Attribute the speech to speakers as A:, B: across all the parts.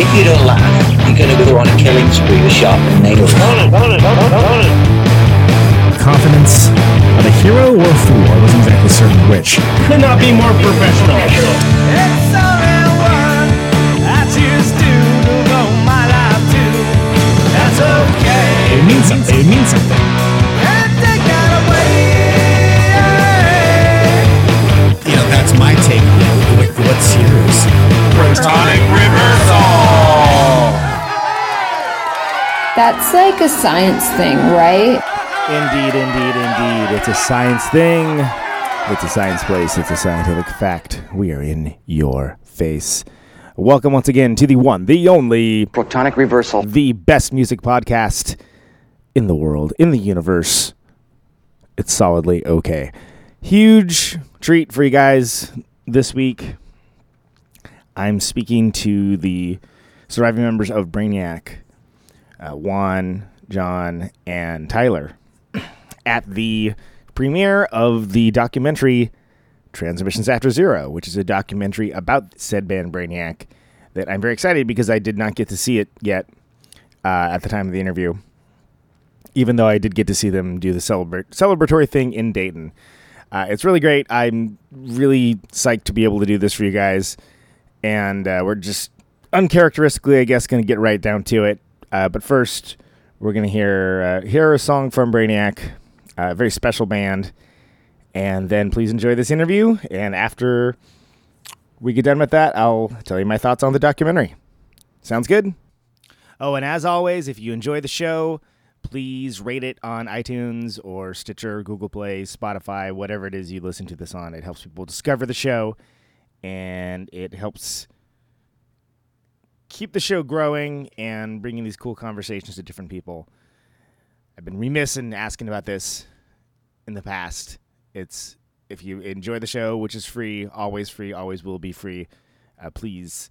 A: if you don't laugh, you're gonna go on a killing spree with sharpened nails.
B: Confidence of a hero or a fool. I wasn't exactly certain which.
C: Could not be more professional.
B: It means something. It means something.
D: That's my take. What, what's yours?
C: Protonic reversal.
E: That's like a science thing, right?
B: Indeed, indeed, indeed. It's a science thing. It's a science place. It's a scientific fact. We are in your face. Welcome once again to the one, the only,
F: Protonic reversal.
B: the best music podcast in the world, in the universe. It's solidly okay. Huge treat for you guys this week. I'm speaking to the surviving members of Brainiac, uh, Juan, John, and Tyler at the premiere of the documentary Transmissions After Zero, which is a documentary about said band Brainiac that I'm very excited because I did not get to see it yet uh, at the time of the interview, even though I did get to see them do the celebra- celebratory thing in Dayton. Uh, it's really great. I'm really psyched to be able to do this for you guys. And uh, we're just uncharacteristically, I guess, going to get right down to it. Uh, but first, we're going to hear uh, hear a song from Brainiac, a very special band. And then please enjoy this interview. And after we get done with that, I'll tell you my thoughts on the documentary. Sounds good? Oh, and as always, if you enjoy the show, please rate it on iTunes or Stitcher, Google Play, Spotify, whatever it is you listen to this on. It helps people discover the show and it helps keep the show growing and bringing these cool conversations to different people. I've been remiss in asking about this in the past. It's if you enjoy the show, which is free, always free, always will be free, uh, please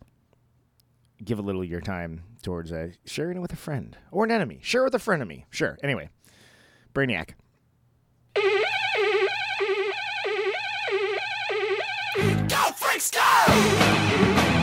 B: give a little of your time towards uh, sharing it with a friend or an enemy. Share with a friend of me. Sure. Anyway, Brainiac.
G: Go, freaks, go!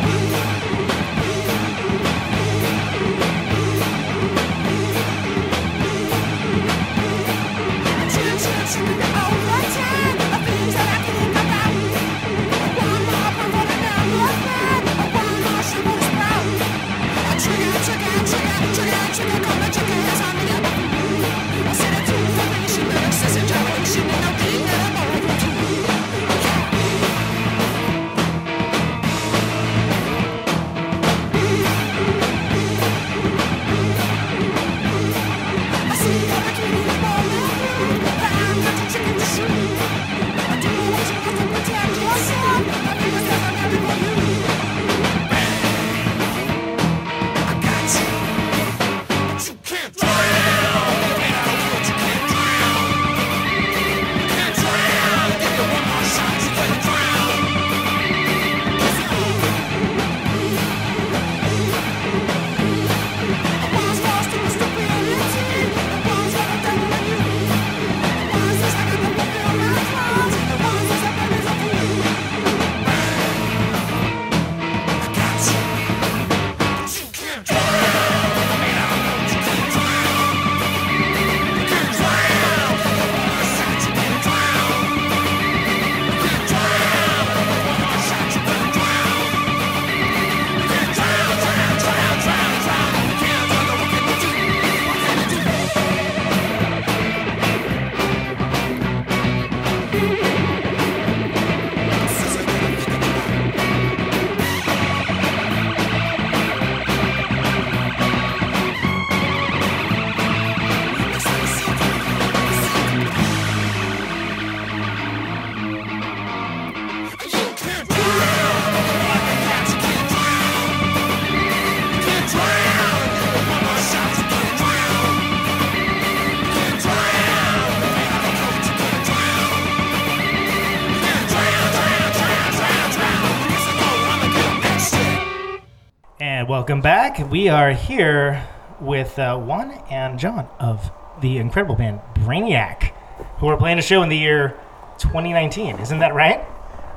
G: Welcome back. We are here with uh, Juan and John of the incredible band Brainiac, who are playing a show in the year 2019. Isn't that right?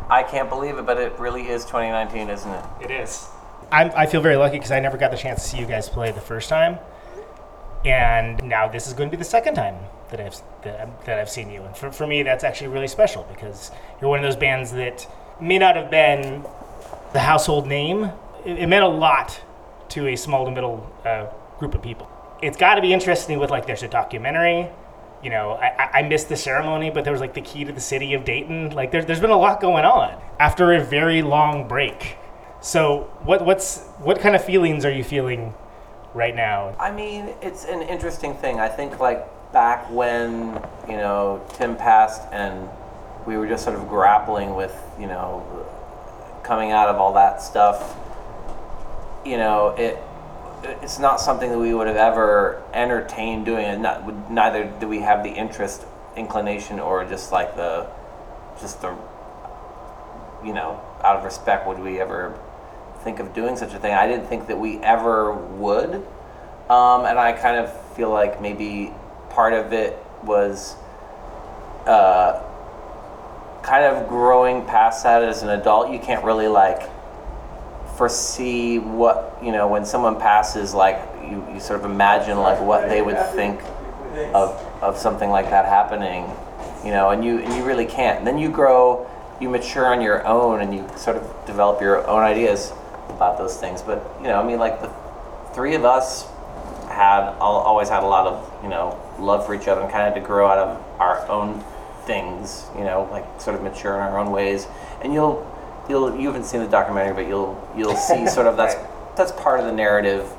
H: I can't believe it, but it really is 2019, isn't it?
G: It is. I'm, I feel very lucky because I never got the chance to see you guys play the first time, and now this is going to be the second time that I've that, I've- that I've seen you. And for, for me, that's actually really special because you're one of those bands that may not have been the household name. It, it meant a lot to a small to middle uh, group of people. It's got to be interesting with like there's a documentary. You know, I, I- missed the ceremony, but there was like the key to the city of Dayton. Like there's there's been a lot going on after a very long break. So what what's what kind of feelings are you feeling right now?
H: I mean, it's an interesting thing. I think like back when you know Tim passed and we were just sort of grappling with you know coming out of all that stuff. You know, it it's not something that we would have ever entertained doing. And not, neither do we have the interest, inclination, or just like the just the you know out of respect would we ever think of doing such a thing. I didn't think that we ever would. Um, and I kind of feel like maybe part of it was uh, kind of growing past that as an adult. You can't really like foresee what, you know, when someone passes, like you, you sort of imagine like what they would think of, of something like that happening, you know, and you, and you really can't. And then you grow, you mature on your own and you sort of develop your own ideas about those things. But, you know, I mean, like the three of us had al- always had a lot of you know love for each other and kind of to grow out of our own things you know like sort of mature in our own ways and you'll you'll you haven't seen the documentary but you'll you'll see sort of that's that's part of the narrative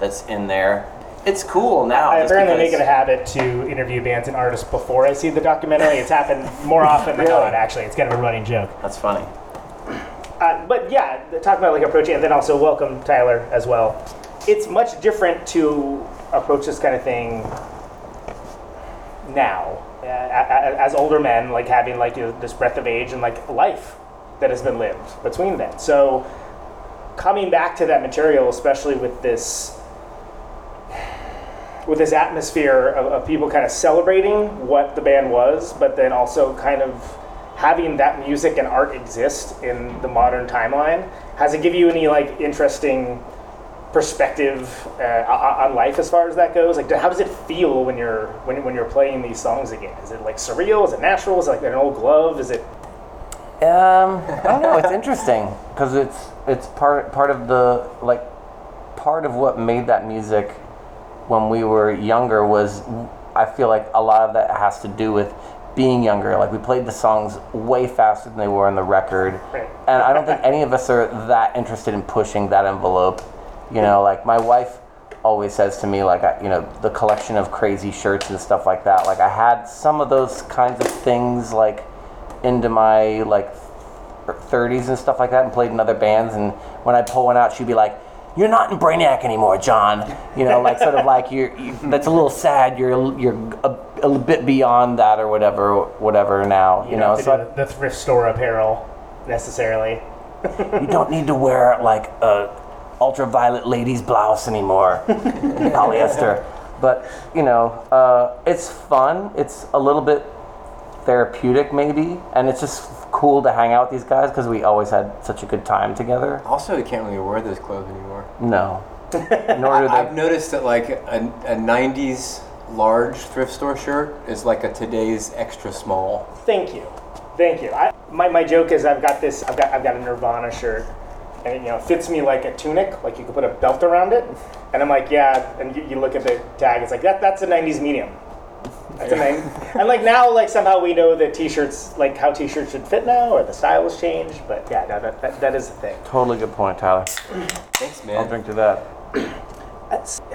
H: that's in there it's cool now
G: I apparently make it a habit to interview bands and artists before I see the documentary. It's happened more often than not. Actually, it's kind of a running joke.
H: that's funny
G: Uh, but yeah, talk about like approaching, and then also welcome Tyler as well. It's much different to approach this kind of thing now, uh, as older men, like having like you know, this breadth of age and like life that has been lived between then. So coming back to that material, especially with this with this atmosphere of, of people kind of celebrating what the band was, but then also kind of having that music and art exist in the modern timeline. Has it give you any like interesting perspective uh, on on life as far as that goes? Like, how does it feel when you're when, when you're playing these songs again? Is it like surreal? Is it natural? Is it like an old glove? Is it
H: Um, I don't know. It's interesting because it's it's part part of the like part of what made that music when we were younger was I feel like a lot of that has to do with being younger. Like we played the songs way faster than they were on the record,
G: Right.
H: and I don't think any of us are that interested in pushing that envelope. You know, like my wife always says to me, like I, you know, the collection of crazy shirts and stuff like that. Like I had some of those kinds of things like into my like 30s and stuff like that and played in other bands and when I'd pull one out she'd be like you're not in Brainiac anymore John. You know like sort of like you're you, that's a little sad you're you're a, a bit beyond that or whatever whatever now you,
G: you
H: know so
G: the, the thrift store apparel necessarily?
H: You don't need to wear like a ultraviolet ladies blouse anymore polyester. But you know uh, it's fun. It's a little bit therapeutic maybe and it's just cool to hang out with these guys because we always had such a good time together
I: Also, you can't really wear those clothes anymore.
H: No. Nor do they.
I: I've noticed that like a, a 90s large thrift store shirt is like a today's extra small.
G: Thank you, thank you. I, my, my joke is I've got this. I've got I've got a Nirvana shirt, and you know it fits me like a tunic. Like you could put a belt around it, and I'm like, yeah. And you, you look at the tag, it's like that. That's a '90s medium. That's a nine. And like now, like somehow we know that t-shirts, like how t-shirts should fit now, or the style has changed. But yeah, no, that, that, that is the thing.
H: Totally good point, Tyler.
I: Thanks, man.
H: I'll drink to that.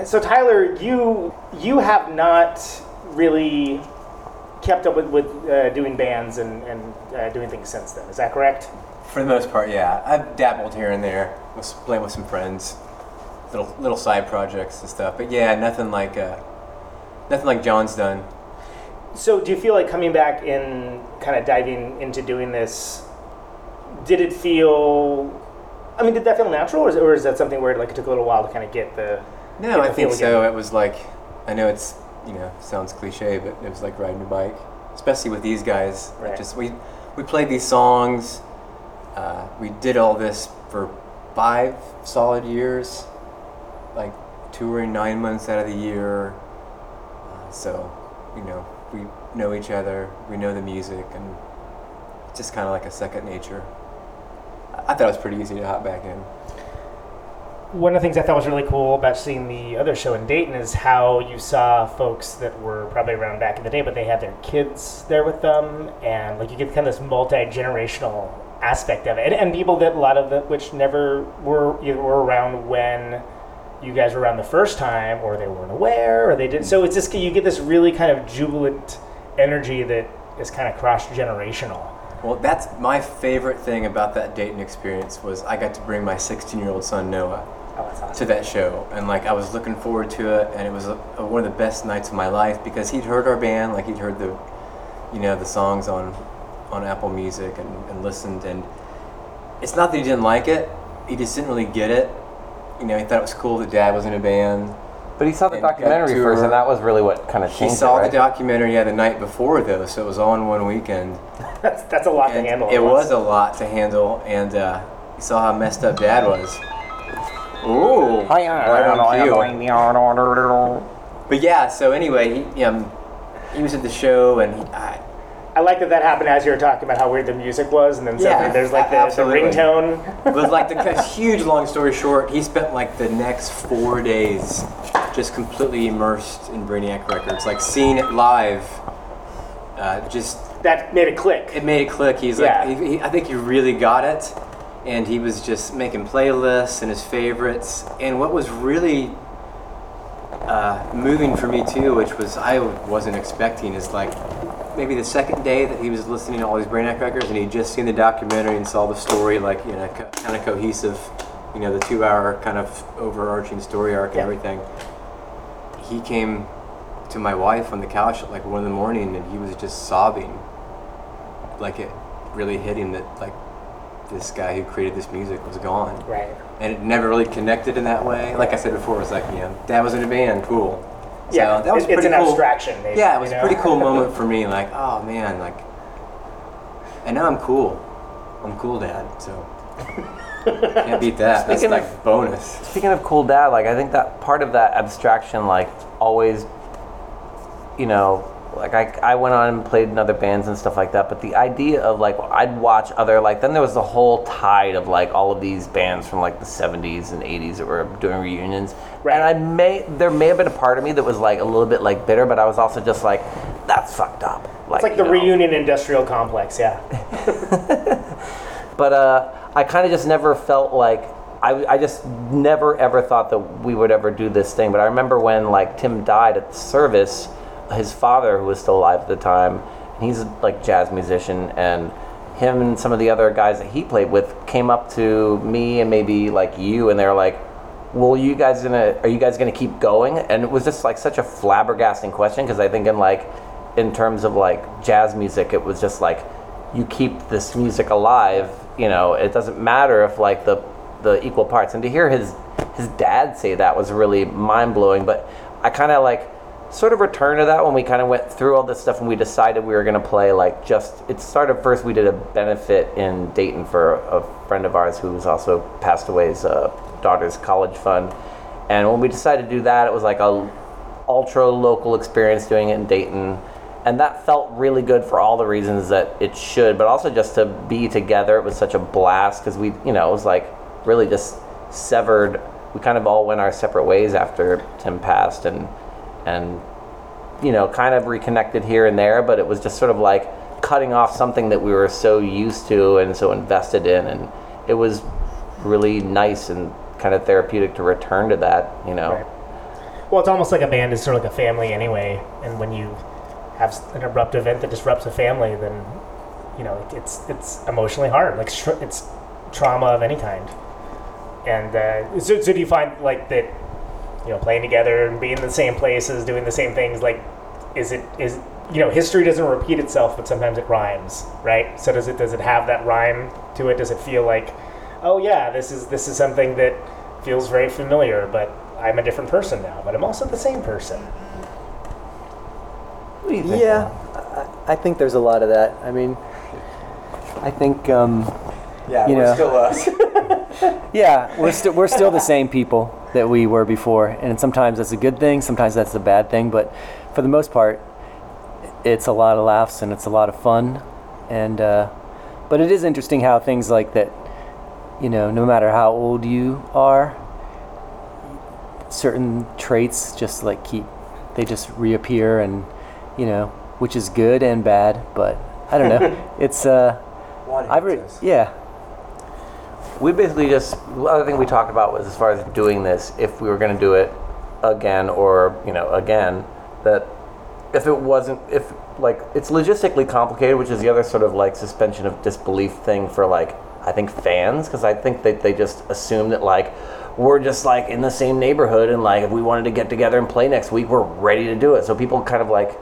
G: So Tyler, you you have not really kept up with, with uh, doing bands and, and uh, doing things since then. Is that correct?
I: For the most part, yeah. I've dabbled here and there, was playing with some friends, little little side projects and stuff. But yeah, nothing like uh, nothing like John's done.
G: So do you feel like coming back and kind of diving into doing this? Did it feel I mean, did that feel natural, or is, or is that something where like it took a little while to kind of get the?
I: No,
G: get
I: I
G: the
I: think so.
G: again?
I: It was like, I know it's, you know, sounds cliche, but it was like riding a bike, especially with these guys.
G: Right.
I: Just we, we played these songs. Uh, we did all this for five solid years, like touring nine months out of the year. Uh, so, you know, know each other. We know the music, and it's just kind of like a second nature. I thought it was pretty easy to hop back in.
G: One of the things I thought was really cool about seeing the other show in Dayton is how you saw folks that were probably around back in the day, but they had their kids there with them, and like you get kind of this multi generational aspect of it, and, and people that a lot of the which never were either were around when you guys were around the first time, or they weren't aware, or they didn't. So it's just you get this really kind of jubilant energy that is kind of cross generational.
I: Well, that's my favorite thing about that Dayton experience was I got to bring my 16-year-old son Noah
G: Oh, awesome.
I: to that show, and like I was looking forward to it, and it was a, a- one of the best nights of my life because he'd heard our band, like he'd heard the, you know, the songs on, on Apple Music and, and listened, and it's not that he didn't like it, he just didn't really get it. You know, he thought it was cool that Dad was in a band.
H: But he saw the documentary first, and that was really what kind of
I: He
H: changed
I: saw
H: it, right?
I: the documentary yeah the night before though, so it was all in one weekend.
G: That's that's a lot to
I: And
G: handle. at
I: It
G: once.
I: was a lot to handle, and uh, you saw how messed up Dad was. Ooh, right on cue. But yeah, so anyway, he um, he was at the show, and he, I,
G: I like that that happened as you were talking about how weird the music was, and then suddenly there's like
I: a-
G: the, the
I: absolutely.
G: ringtone.
I: but like the cut- huge long story short, he spent like the next four days just completely immersed in Brainiac Records, like seeing it live. Uh, just
G: that made it click.
I: It made it click. He's
G: Yeah.
I: like, he, he, I think he really got it, and he was just making playlists and his favorites. And what was really uh, moving for me too, which was I wasn't expecting, is like maybe the second day that he was listening to all these Brainiac records, and he'd just seen the documentary and saw the story, like you know, co- kind of cohesive, you know, the two-hour kind of overarching story arc and everything. He came to my wife on the couch at like one in the morning, and he was just sobbing, like it really hit him that like this guy who created this music was gone.
G: Right.
I: And it never really connected in that way. Like I said before, it was like, you know, dad was in a band, cool. So
G: Yeah,
I: that was
G: it- it's
I: pretty
G: an
I: cool.
G: abstraction, maybe,
I: yeah, it was
G: you
I: a
G: know?
I: pretty cool moment for me. Like, oh man, like, and now I'm cool. I'm cool, dad. So can't beat that. That's
H: Speaking
I: like
H: of-
I: bonus.
H: Speaking of cool dad, like I think that part of that abstraction, like always, you know, like I, I went on and played in other bands and stuff like that. But the idea of like I'd watch other like then there was the whole tide of like all of these bands from like the '70s and '80s that were doing reunions. right. And I may there may have been a part of me that was like a little bit like bitter, but I was also just like, that's fucked up.
G: it's like the reunion industrial complex, yeah.
H: but uh, I kind of just never felt like I, I just never ever thought that we would ever do this thing. But I remember when like Tim died at the service, his father, who was still alive at the time, he's like jazz musician, and him and some of the other guys that he played with came up to me and maybe like you, and they're like, "Well, you guys gonna are you guys gonna keep going?" And it was just like such a flabbergasting question because I think in like in terms of like jazz music, it was just like you keep this music alive. You know, it doesn't matter if like the the equal parts. And to hear his his dad say that was really mind blowing. But I kind of like sort of returned to that when we kind of went through all this stuff and we decided we were going to play like just it started first we did a benefit in dayton for a friend of ours who's also passed away's uh, daughter's college fund and when we decided to do that it was like a ultra local experience doing it in dayton and that felt really good for all the reasons that it should but also just to be together it was such a blast because we you know it was like really just severed we kind of all went our separate ways after tim passed and and you know kind of reconnected here and there but it was just sort of like cutting off something that we were so used to and so invested in and it was really nice and kind of therapeutic to return to that you know.
G: Well, it's almost like a band is sort of like a family anyway, and when you have an abrupt event that disrupts a family, then you know it- it's it's emotionally hard. Like it's trauma of any kind. And uh, so, so do you find like that? You know, playing together and being in the same places, doing the same things. Like, is it is you know history doesn't repeat itself, but sometimes it rhymes, right? So does it does it have that rhyme to it? Does it feel like oh yeah, this is this is something that feels very familiar, but I'm a different person now, but I'm also the same person.
H: What do you think?
J: Yeah, I, I think there's a lot of that. I mean, I think, um,
I: Yeah,
J: you
I: we're
J: know,
I: still us.
J: yeah, we're still we're still the same people that we were before, and sometimes that's a good thing, sometimes that's a bad thing. But for the most part, it's a lot of laughs and it's a lot of fun, and uh, but it is interesting how things like that, you know, no matter how old you are, certain traits just like keep they just reappear, and you know, which is good and bad. But I don't know, it's uh, I've re- yeah.
H: We basically just the other thing we talked about was as far as doing this, if we were going to do it again or you know again, that if it wasn't if like it's logistically complicated, which is the other sort of like suspension of disbelief thing for like I think fans because I think that they just assume that like we're just like in the same neighborhood and like if we wanted to get together and play next week, we're ready to do it. So people kind of like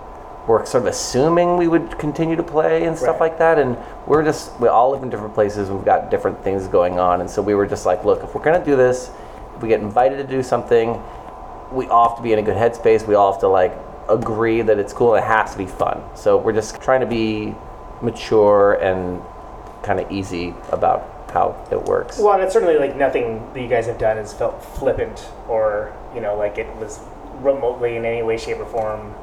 H: were sort of assuming we would continue to play and stuff
G: Right.
H: like that. And we're just, we all live in different places. We've got different things going on. And so we were just like, look, if we're going to do this, if we get invited to do something, we all have to be in a good headspace. We all have to like agree that it's cool and it has to be fun. So we're just trying to be mature and kind of easy about how it works.
G: Well, and it's certainly like nothing that you guys have done has felt flippant or you know like it was remotely in any way, shape, or form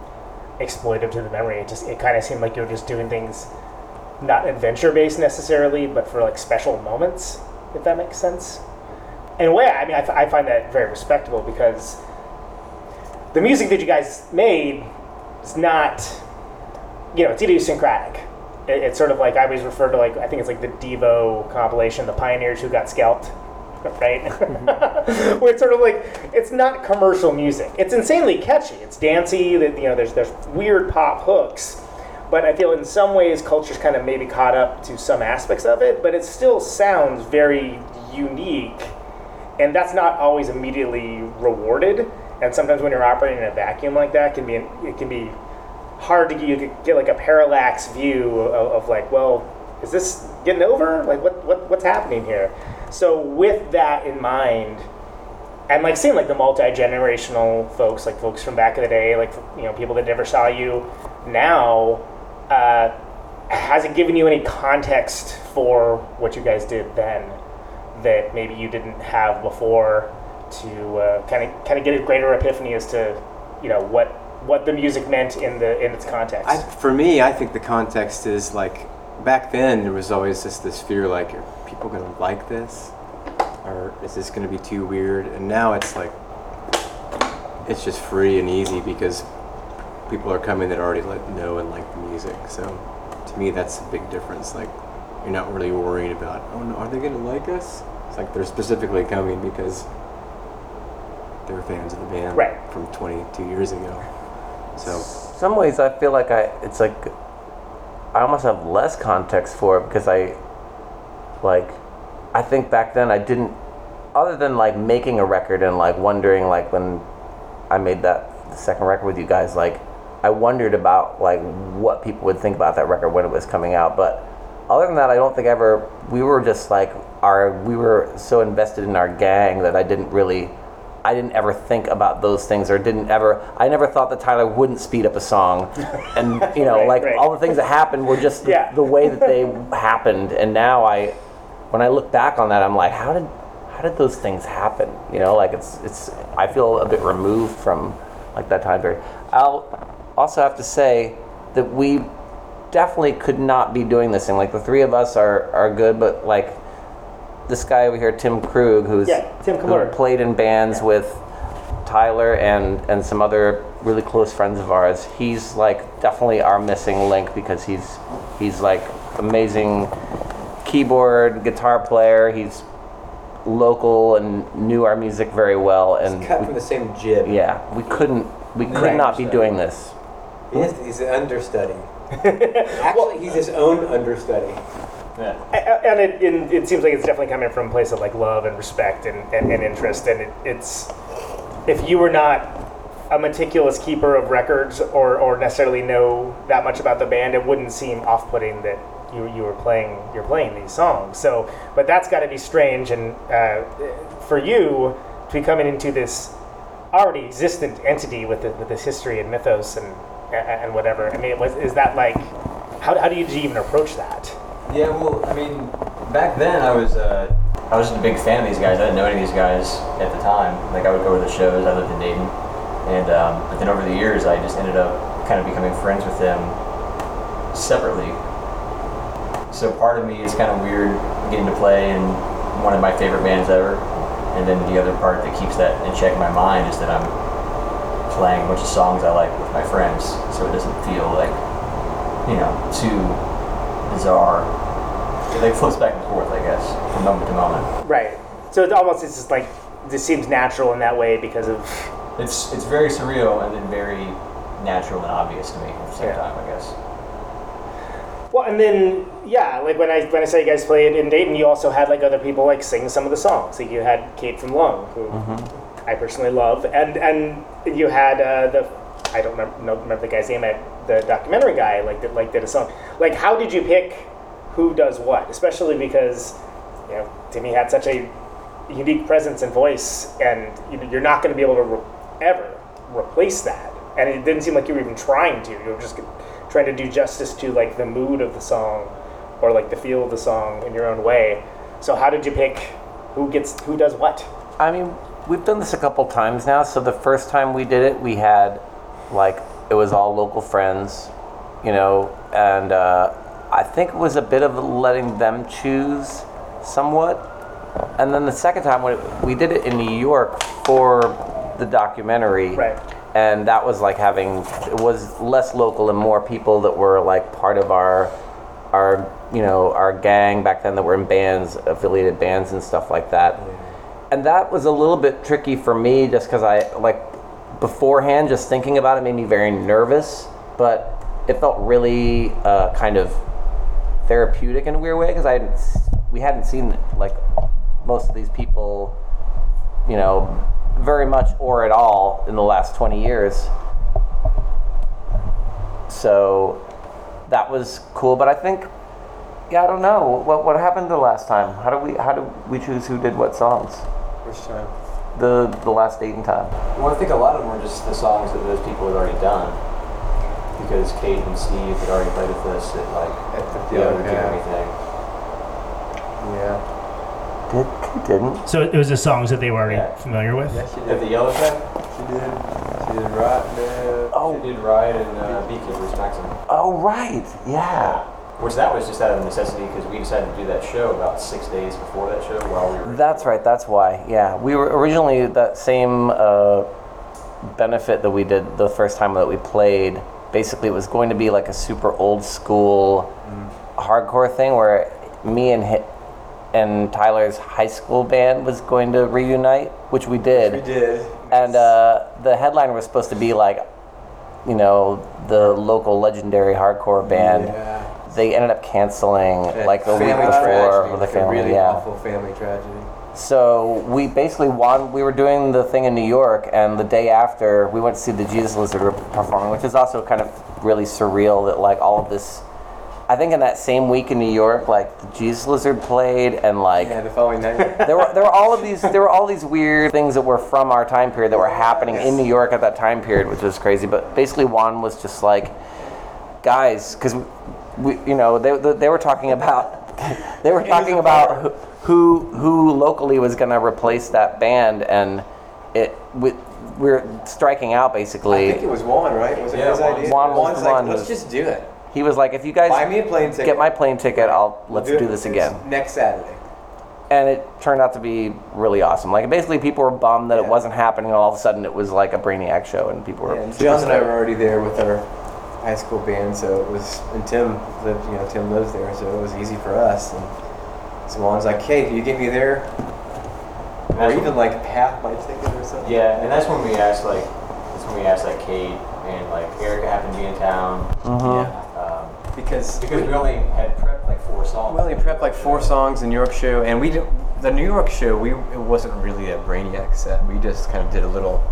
G: exploitive to the memory. It just it kind of seemed like you were just doing things not adventure based necessarily, but for like special moments, if that makes sense. In a way, I mean, I, f- I find that very respectable because the music that you guys made is not, you know, it's idiosyncratic. It, it's sort of like I always refer to like I think it's like the Devo compilation, the pioneers who got scalped, right? Where it's sort of like it's not commercial music. It's insanely catchy. It's dancey. That you know, there's there's weird pop hooks, but I feel in some ways culture's kind of maybe caught up to some aspects of it, but it still sounds very unique, and that's not always immediately rewarded. And sometimes when you're operating in a vacuum like that, can be it can be hard to get, get like a parallax view of, of like, well, is this getting over? Like, what, what what's happening here? So with that in mind, and like seeing like the multi generational folks, like folks from back in the day, like you know people that never saw you now, uh, has it given you any context for what you guys did then that maybe you didn't have before to kind of kind of get a greater epiphany as to you know what what the music meant in the in its context.
I: I, for me, I think the context is like back then there was always just this fear like, people going to like this? Or is this going to be too weird? And now it's like, it's just free and easy because people are coming that already let know and like the music. So to me, that's a big difference. Like, you're not really worried about, oh no, are they going to like us? It's like they're specifically coming because they're fans of the band
G: Right.
I: from 22 years ago. So
H: some ways I feel like I it's like I almost have less context for it because I like I think back then I didn't other than like making a record and like wondering like when I made that the second record with you guys like I wondered about like what people would think about that record when it was coming out but other than that I don't think I ever we were just like our we were so invested in our gang that I didn't really I didn't ever think about those things or didn't ever I never thought that Tyler wouldn't speed up a song and you know
G: Right,
H: like
G: right.
H: all the things that happened were just the,
G: Yeah.
H: the way that they happened and now I when I look back on that I'm like how did how did those things happen? You know like it's it's I feel a bit removed from like that time period. I'll also have to say that we definitely could not be doing this thing. Like the three of us are are good but like this guy over here, Tim Krug, who's
G: Yeah, Tim
H: who played in bands with Tyler and and some other really close friends of ours. He's like definitely our missing link because he's he's like amazing keyboard guitar player. He's local and knew our music very well and
I: cut
H: we-
I: from the same jib.
H: yeah, we couldn't we could
I: Right.
H: not be doing this.
I: He is, he's an understudy. Actually, he's his own understudy.
G: A- a- and it, and it seems like it's definitely coming from a place of like love and respect and, and, and interest and it, it's if you were not a meticulous keeper of records or, or necessarily know that much about the band it wouldn't seem off-putting that you, you were playing you're playing these songs. So, but that's got to be strange, and uh, for you to be coming into this already existent entity with the, with this history and mythos and and whatever. I mean, was, is that like how, how do you even approach that?
K: Yeah, well, I mean, back then I was uh, I was just a big fan of these guys. I didn't know any of these guys at the time. Like I would go to the shows. I lived in Dayton, and um, but then over the years I just ended up kind of becoming friends with them separately. So part of me is kind of weird getting to play in one of my favorite bands ever, and then the other part that keeps that in check in my mind is that I'm playing a bunch of songs I like with my friends, so it doesn't feel like you know too bizarre. It like flips back and forth, I guess, from moment to moment.
G: Right. So it's almost it's just like this seems natural in that way because of
K: It's it's very surreal and then very natural and obvious to me at the same
G: Yeah.
K: time, I guess.
G: Well, and then yeah, like when I when I saw you guys play in, in Dayton, you also had like other people like sing some of the songs. Like you had Kate from Long, who I personally love, and and you had uh, the I don't remember, no, remember the guy's name, the documentary guy, like that like did a song. Like how did you pick who does what? Especially because you know Timmy had such a unique presence and voice, and you know, you're not going to be able to re- ever replace that. And it didn't seem like you were even trying to. You were just trying to do justice to like the mood of the song, or like the feel of the song in your own way. So how did you pick who gets who does what?
H: I mean, we've done this a couple times now. So the first time we did it, we had like it was all local friends, you know, and uh, I think it was a bit of letting them choose somewhat. And then the second time when it, we did it in New York for the documentary,
G: right?
H: And that was like having it was less local and more people that were like part of our our you know our gang back then that were in bands, affiliated bands and stuff like that. And that was a little bit tricky for me just because I like beforehand just thinking about it made me very nervous, but it felt really uh, kind of therapeutic in a weird way because I hadn't, we hadn't seen like most of these people, you know, very much or at all in the last 20 years. So that was cool, but I think yeah, I don't know what what happened the last time. How do we how do we choose who did what songs?
K: Which time?
H: The the last date and time.
K: Well, I think a lot of them were just the songs that those people had already done. Because Kate and Steve had already played with us at like at the
I: Yeah,
K: other
I: okay.
K: everything. Yeah.
H: Did Kate didn't?
G: So it was the songs that they were already familiar with.
I: Yeah, she
K: At the Yellow Cab?
I: She did. She did right there.
H: Oh.
K: She did Ride and uh, Beekeeper's Maxim.
H: Oh right, yeah.
K: Which that was just out of necessity because we decided to do that show about six days before that show while we were.
H: That's right. That's why. Yeah, we were originally that same uh, benefit that we did the first time that we played. Basically, it was going to be like a super old school hardcore thing where me and hi- and Tyler's high school band was going to reunite, which we did.
I: We did.
H: And uh, the headline was supposed to be like, you know, the local legendary hardcore band.
I: Yeah.
H: They ended up canceling like the week
I: family
H: before with the
I: like a
H: family.
I: really
H: yeah.
I: awful family tragedy.
H: So we basically won. We were doing the thing in New York, and the day after, we went to see the Jesus Lizard performing, which is also kind of really surreal that like all of this. I think in that same week in New York, like the Jesus Lizard played, and like
I: Yeah, the following night.
H: there were there were all of these there were all these weird things that were from our time period that were happening in New York at that time period, which was crazy. But basically, Juan was just like, guys, because we, you know, they, they they were talking about they were talking about who who, who locally was going to replace that band, and it we, we're striking out basically.
I: I think it was Juan, right? Was it
K: Yeah,
I: his
K: Juan.
I: idea?
H: Juan was
I: Juan's
H: the
I: like,
H: one
I: let's just do it.
H: He was like, if you guys
I: Buy me a plane ticket.
H: get my plane ticket, I'll
I: We'll
H: let's
I: do
H: do, this
I: this
H: again.
I: Next Saturday.
H: And it turned out to be really awesome. Like basically, people were bummed that it wasn't happening. and All of a sudden, it was like a Brainiac show, and people were.
I: Yeah, and
H: super
I: John and I were already there with our high school band, so it was. And Tim lived, you know, Tim lives there, so it was easy for us. And so Juan's like, "Hey, can you get me there?" Or even
K: when-
I: like half my ticket or something.
K: Yeah, and that's when we asked like, that's when we asked like Kate and like Erica happened to be in town.
H: Mhm.
K: Um,
I: Because
K: because we only had prepped like four songs.
I: We only prepped like four songs in New York show, and we did, the New York show. We it wasn't really a Brainiac set. We just kind of did a little.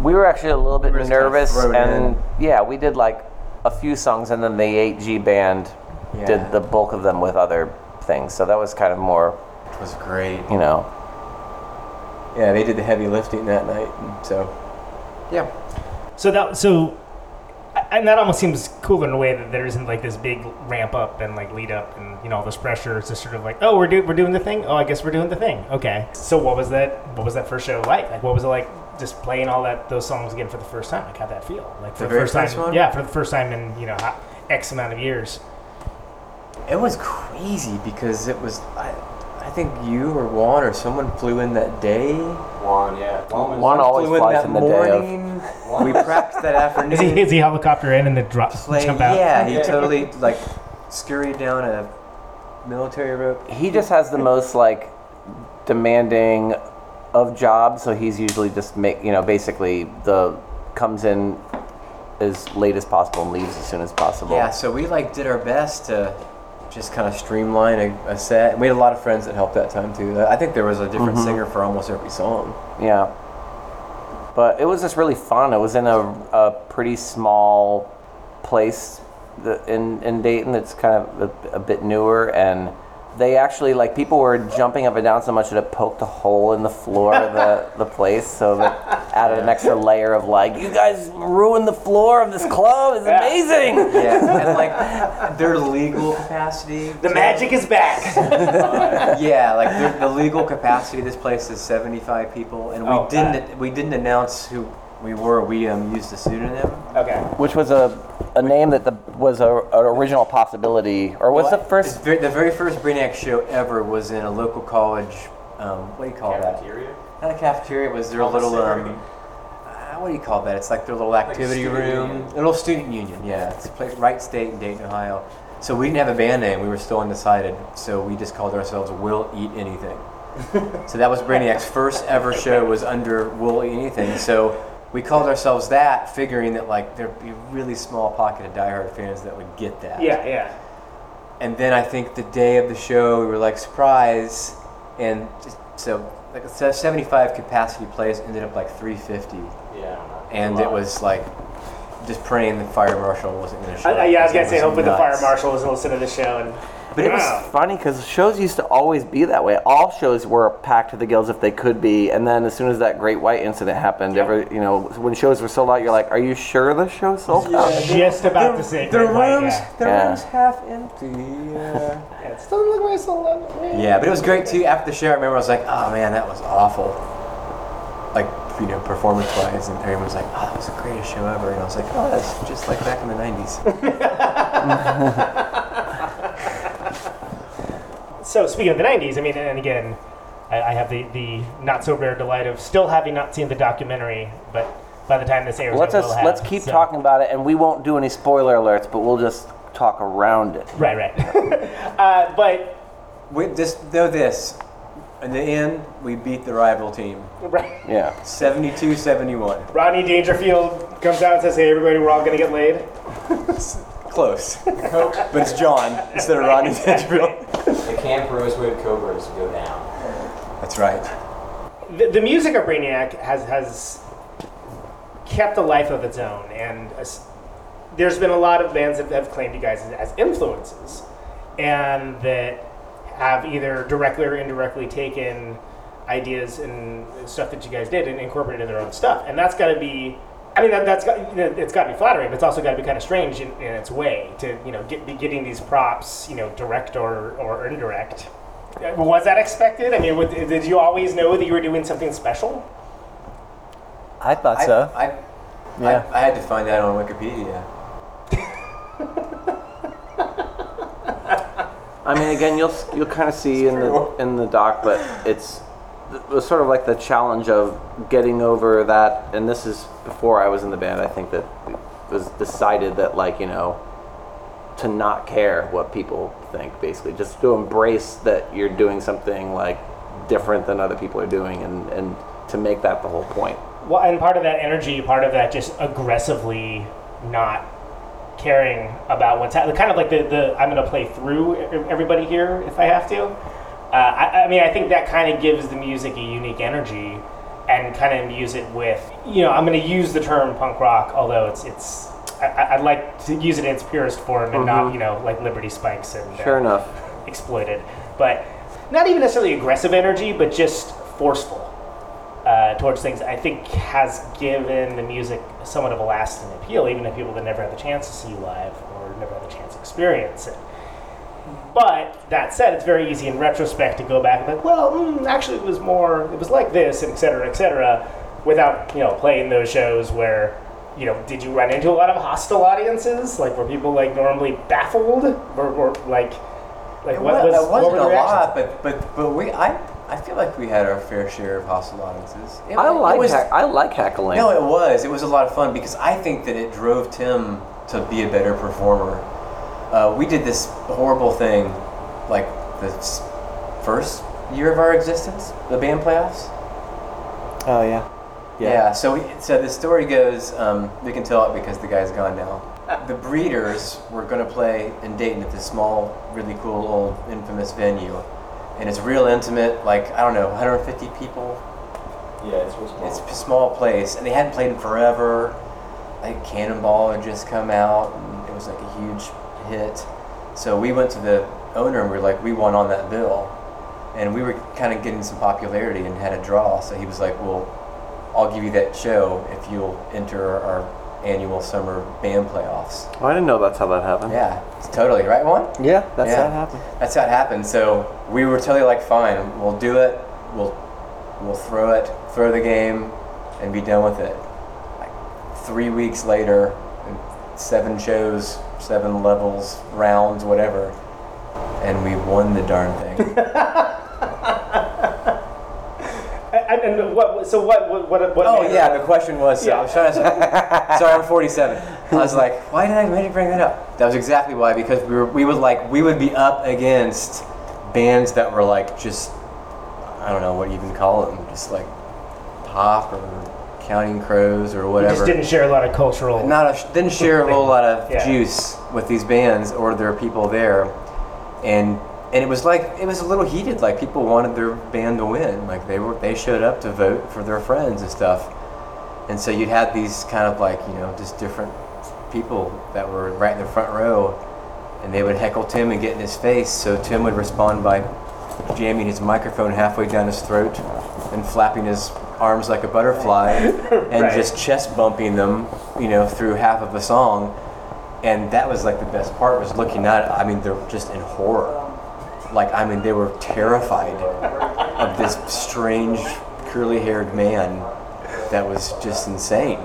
H: We were actually a little bit
I: were just kinda
H: nervous, and
I: in.
H: yeah, we did like a few songs, and then the 8G band
I: Yeah.
H: did the bulk of them with other things. So that was kind of more,
I: It was great.
H: you know.
I: Yeah, they did the heavy lifting that night, and so yeah.
G: So that so, and that almost seems cooler in a way that there isn't like this big ramp up and like lead up and you know all this pressure. It's just sort of like, oh, we're do- we're doing the thing. Oh, I guess we're doing the thing. Okay. So what was that? What was that first show like? Like what was it like? Just playing all that those songs again for the first time. Like how'd that feel? Like for
I: The
G: the, first
I: first
G: time.
I: one?
G: Yeah, for the first time in you know x amount of years.
I: It was crazy because it was. I, I think you or Juan or someone flew in that day.
L: Juan, yeah. Juan was-
H: One always
I: flew in
H: flies
I: that
H: in the day of.
I: Morning. we practiced that afternoon.
G: Is he is he helicopter in and then drop
I: Play-
G: jump out?
I: Yeah, he totally like scurried down a military rope.
H: He just has the most like demanding of jobs, so he's usually just make you know basically the comes in as late as possible and leaves as soon as possible.
I: Yeah, so we like did our best to just kind of streamline a, a set. We had a lot of friends that helped that time too. I think there was a different
H: Mhm.
I: singer for almost every song.
H: Yeah. But it was just really fun. It was in a, a pretty small place in, in Dayton that's kind of a, a bit newer. And they actually, like, people were jumping up and down so much that it poked a hole in the floor of the, the place. So that added an extra layer of, like, you guys ruined the floor of this club. It's amazing.
I: Yeah, and like their legal capacity.
G: The magic is back.
I: yeah, like the, the legal capacity of this place is 75 people, and we
G: Oh,
I: didn't we didn't announce who we were. We um, used a pseudonym.
G: Okay.
H: Which was a, a name that the, was a, an original possibility. Or was the first.
I: It's very- the very first Brainiac show ever was in a local college. Um, what do you call that?
L: Cafeteria?
I: that? Not a cafeteria. It was their little. Um, uh, what do you call that? It's like their little activity
L: student
I: room,
L: union.
I: a little student union. Yeah, it's a place, Wright State in Dayton, Ohio. So we didn't have a band name. We were still undecided. So we just called ourselves Will Eat Anything. so that was Brainiac's first ever show was under Will Eat Anything. So we called ourselves that, figuring that like there'd be a really small pocket of diehard fans that would get that.
G: Yeah, yeah.
I: And then I think the day of the show, we were like, surprise. And so, like, so 75 capacity place ended up like 350.
L: Yeah.
I: And it was like, just praying the fire marshal wasn't going to show
G: I,
I: up.
G: Yeah, I was gonna say hopefully the fire marshal was listening to the show and.
H: But it was
G: Wow.
H: funny because shows used to always be that way. All shows were packed to the gills if they could be, and then as soon as that Great White incident happened, every you know when shows were sold out, you're like, "Are you sure the show's sold out?"
G: Just about to say
I: The
G: Great White,
I: room's,
G: yeah.
I: the
H: Yeah.
I: room's half empty. Yeah.
G: Yeah, it still doesn't look like so long.
I: yeah, but it was great too. After the show, I remember I was like, oh man, that was awful. Like, you know, performance wise. And everyone was like, oh, that was the greatest show ever. And I was like, oh, that's just like back in the 90s.
G: So speaking of the '90s, I mean, and again, I, I have the the not so rare delight of still having not seen the documentary, but by the time this airs,
H: Let's
G: I
H: just
G: will have,
H: let's keep
G: so-
H: talking about it, and we won't do any spoiler alerts, but we'll just talk around it.
G: Right, right. uh, but
I: we just know this. In the end, we beat the rival team.
G: right,
H: Yeah.
I: 72 71.
G: Rodney Dangerfield comes out and says, "Hey, everybody, we're all gonna get laid."
I: Close. but it's John instead of Rodney Dangerfield.
L: The Camp Rosewood Cobras go down.
I: That's right.
G: the, the music of Brainiac has has kept a life of its own, and as- there's been a lot of bands that have claimed you guys as, as influences, and that have either directly or indirectly taken ideas and stuff that you guys did and incorporated in their own stuff, and that's got to be. I mean, that, that's got, you know, it's got to be flattering, but it's also got to be kind of strange in, in its way to, you know, get, be getting these props, you know, direct or, or indirect. Uh, Was that expected? I mean, would, did you always know that you were doing something special?
M: I thought
I: I,
M: so.
I: I,
M: Yeah.
I: I, I had to find that on Wikipedia.
H: I mean, again, you'll you'll kind of see in the in the doc, but it's it was sort of like the challenge of getting over that. And this is before I was in the band. I think that it was decided that like you know to not care what people think, basically, just to embrace that you're doing something like different than other people are doing, and and to make that the whole point.
G: Well, and part of that energy, part of that just aggressively not caring about what's happening. Kind of like the, the I'm going to play through everybody here if I have to. Uh, I, I mean, I think that kind of gives the music a unique energy and kind of imbue it with, you know, I'm going to use the term punk rock, although it's it's I, I'd like to use it in its purest form and not
H: Mhm.
G: you know like Liberty Spikes and uh,
H: Sure enough.
G: exploited, but not even necessarily aggressive energy, but just forceful uh, towards things. I think has given the music somewhat of a lasting appeal, even to people that never had the chance to see you live or never had the chance to experience it. But that said, it's very easy in retrospect to go back and be like, well, mm, actually, it was more, it was like this, and et cetera, et cetera, without you know playing those shows where. You know, did you run into a lot of hostile audiences? Like, were people like normally baffled, or, or like, like
I: It,
G: what
I: wa-
G: was
I: it
G: what
I: wasn't
G: were the
I: a
G: reactions?
I: lot, but but but we I I feel like we had our fair share of hostile audiences. It-
H: I
I: it
H: like
I: was-
H: heck- I like heckling.
I: No, it was. It was a lot of fun because I think that it drove Tim to be a better performer. Uh, we did this horrible thing, like the first year of our existence, the band playoffs.
M: Oh yeah.
I: Yeah. so we, so the story goes. Um, we can tell it because the guy's gone now. The Breeders were going to play in Dayton at this small, really cool, old, infamous venue, and it's real intimate. Like I don't know, 150 people.
L: Yeah, it's real small.
I: It's a small place, and they hadn't played in forever. Like Cannonball had just come out, and it was like a huge hit. So we went to the owner and we were like, we want on that bill, and we were kind of getting some popularity and had a draw. So he was like, well, I'll give you that show if you'll enter our annual summer band playoffs.
H: Oh, I didn't know that's how that happened.
I: Yeah, it's totally right, one.
M: Yeah, that's how it happened.
I: That's how it happened. So we were totally like, fine, we'll do it. We'll we'll throw it, throw the game, and be done with it. Like three weeks later, seven shows, seven levels, rounds, whatever, and we won the darn thing.
G: And, and what? So what? What? What? what
I: oh yeah, the question was. So I was trying to. sorry, I'm 47. I was like, why did I why did you bring that up? That was exactly why. Because we were we would like we would be up against bands that were like just I don't know what you even call them, just like pop or Counting Crows or
G: You
I: whatever.
G: just didn't share a lot of cultural.
I: Not a, didn't share a whole lot of
G: Yeah.
I: juice with these bands or their people there, and and it was like it was a little heated. Like people wanted their band to win. Like they were they showed up to vote for their friends and stuff, and so you'd have these kind of like you know just different people that were right in the front row, and they would heckle Tim and get in his face. So Tim would respond by jamming his microphone halfway down his throat and flapping his arms like a butterfly and
G: Right.
I: just chest bumping them, you know, through half of a song. And that was like the best part was looking at it. I mean, they're just in horror. Like, I mean, they were terrified of this strange curly haired man that was just insane.